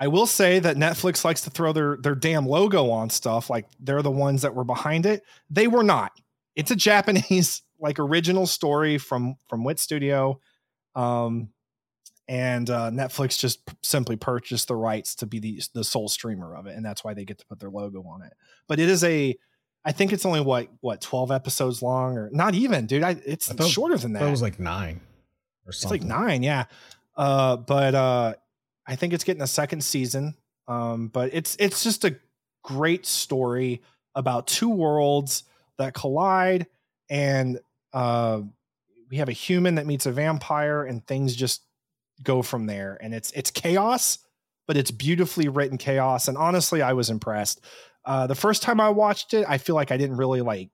I will say that Netflix likes to throw their their damn logo on stuff, like they're the ones that were behind it. They were not. It's a Japanese (laughs) like original story from from Wit Studio, um, and uh, Netflix just p- simply purchased the rights to be the the sole streamer of it, and that's why they get to put their logo on it. But it is a, I think it's only what what twelve episodes long, or not even, dude. I it's I thought- shorter than that. it was like nine or something. It's like nine, yeah. Uh, but uh, I think it's getting a second season. Um, but it's it's just a great story about two worlds that collide, and uh, we have a human that meets a vampire, and things just go from there. And it's it's chaos, but it's beautifully written chaos. And honestly, I was impressed. Uh, the first time I watched it, I feel like I didn't really like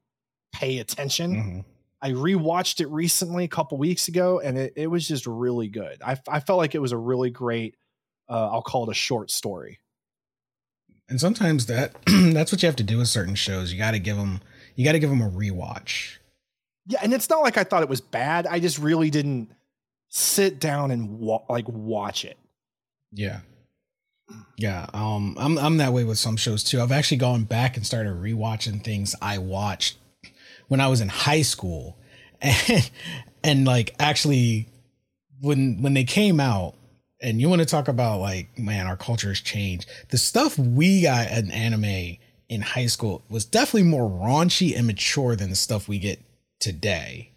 pay attention. Mhm. I rewatched it recently a couple weeks ago, and it, it was just really good. I, I felt like it was a really great. Uh, I'll call it a short story. And sometimes that (clears throat) that's what you have to do with certain shows. You got to give them you got to give them a rewatch. Yeah, and it's not like I thought it was bad. I just really didn't sit down and wa- like watch it. Yeah. Yeah, um I'm I'm that way with some shows too. I've actually gone back and started rewatching things I watched when I was in high school (laughs) and, and like actually when when they came out and you want to talk about like man our culture has changed the stuff we got in anime in high school was definitely more raunchy and mature than the stuff we get today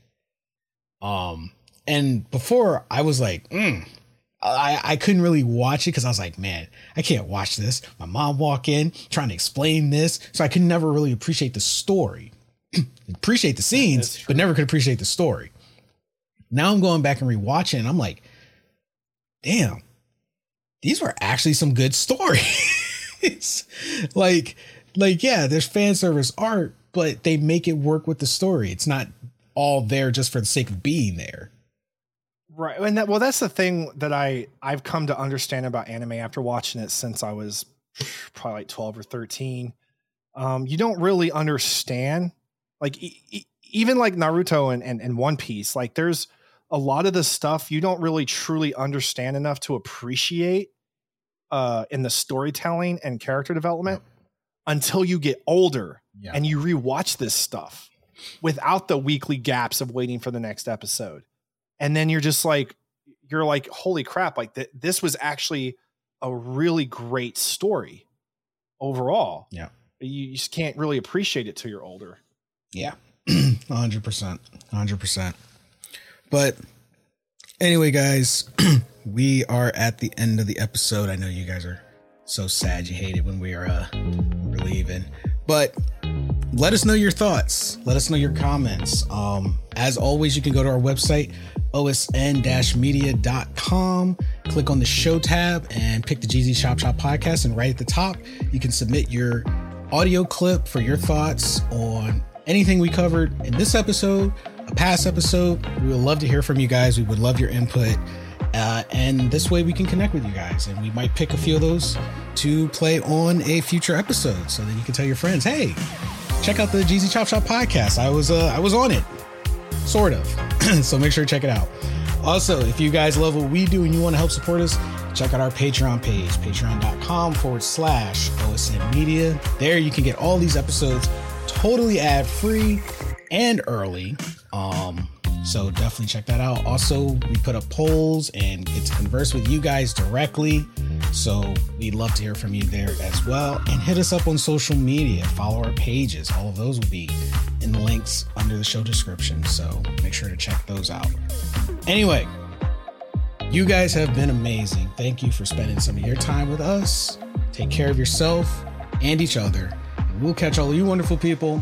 um and before i was like mm, I, I couldn't really watch it because I was like, man, I can't watch this. My mom walk in trying to explain this. So I could never really appreciate the story. (clears throat) appreciate the scenes, but never could appreciate the story. Now I'm going back and rewatching and I'm like, damn, these were actually some good (laughs) stories. like, like, yeah, there's fan service art, but they make it work with the story. It's not all there just for the sake of being there. Right. And that well, that's the thing that I I've come to understand about anime after watching it since I was probably like 12 or 13. Um, you don't really understand like e- e- even like Naruto and, and and One Piece, like there's a lot of the stuff you don't really truly understand enough to appreciate uh in the storytelling and character development until you get older Yeah. and you rewatch this stuff without the weekly gaps of waiting for the next episode and then you're just like you're like holy crap like th- this was actually a really great story overall Yeah. you, you just can't really appreciate it till you're older Yeah. (clears throat) 100%. 100%. But anyway, guys, (clears throat) we are at the end of the episode. I know you guys are so sad you hate it when we are uh leaving. But let us know your thoughts. Let us know your comments. Um, as always, you can go to our website, osn-media.com, click on the show tab and pick the GZ Shop Shop podcast. And right at the top, you can submit your audio clip for your thoughts on anything we covered in this episode, a past episode. We would love to hear from you guys. We would love your input. Uh, and this way we can connect with you guys and we might pick a few of those to play on a future episode so that you can tell your friends hey check out the GZ Chop Shop podcast. I was uh i was on it. Sort of. (clears throat) So make sure to check it out. Also if you guys love what we do and you want to help support us check out our patreon page patreon.com forward slash osn media. There you can get all these episodes totally ad free and early. Um so definitely check that out. Also we put up polls and get to converse with you guys directly. So we'd love to hear from you there as well. And hit us up on social media. Follow our pages. All of those will be in the links under the show description. So make sure to check those out. Anyway you guys have been amazing. Thank you for spending some of your time with us. Take care of yourself and each other. And we'll catch all of you wonderful people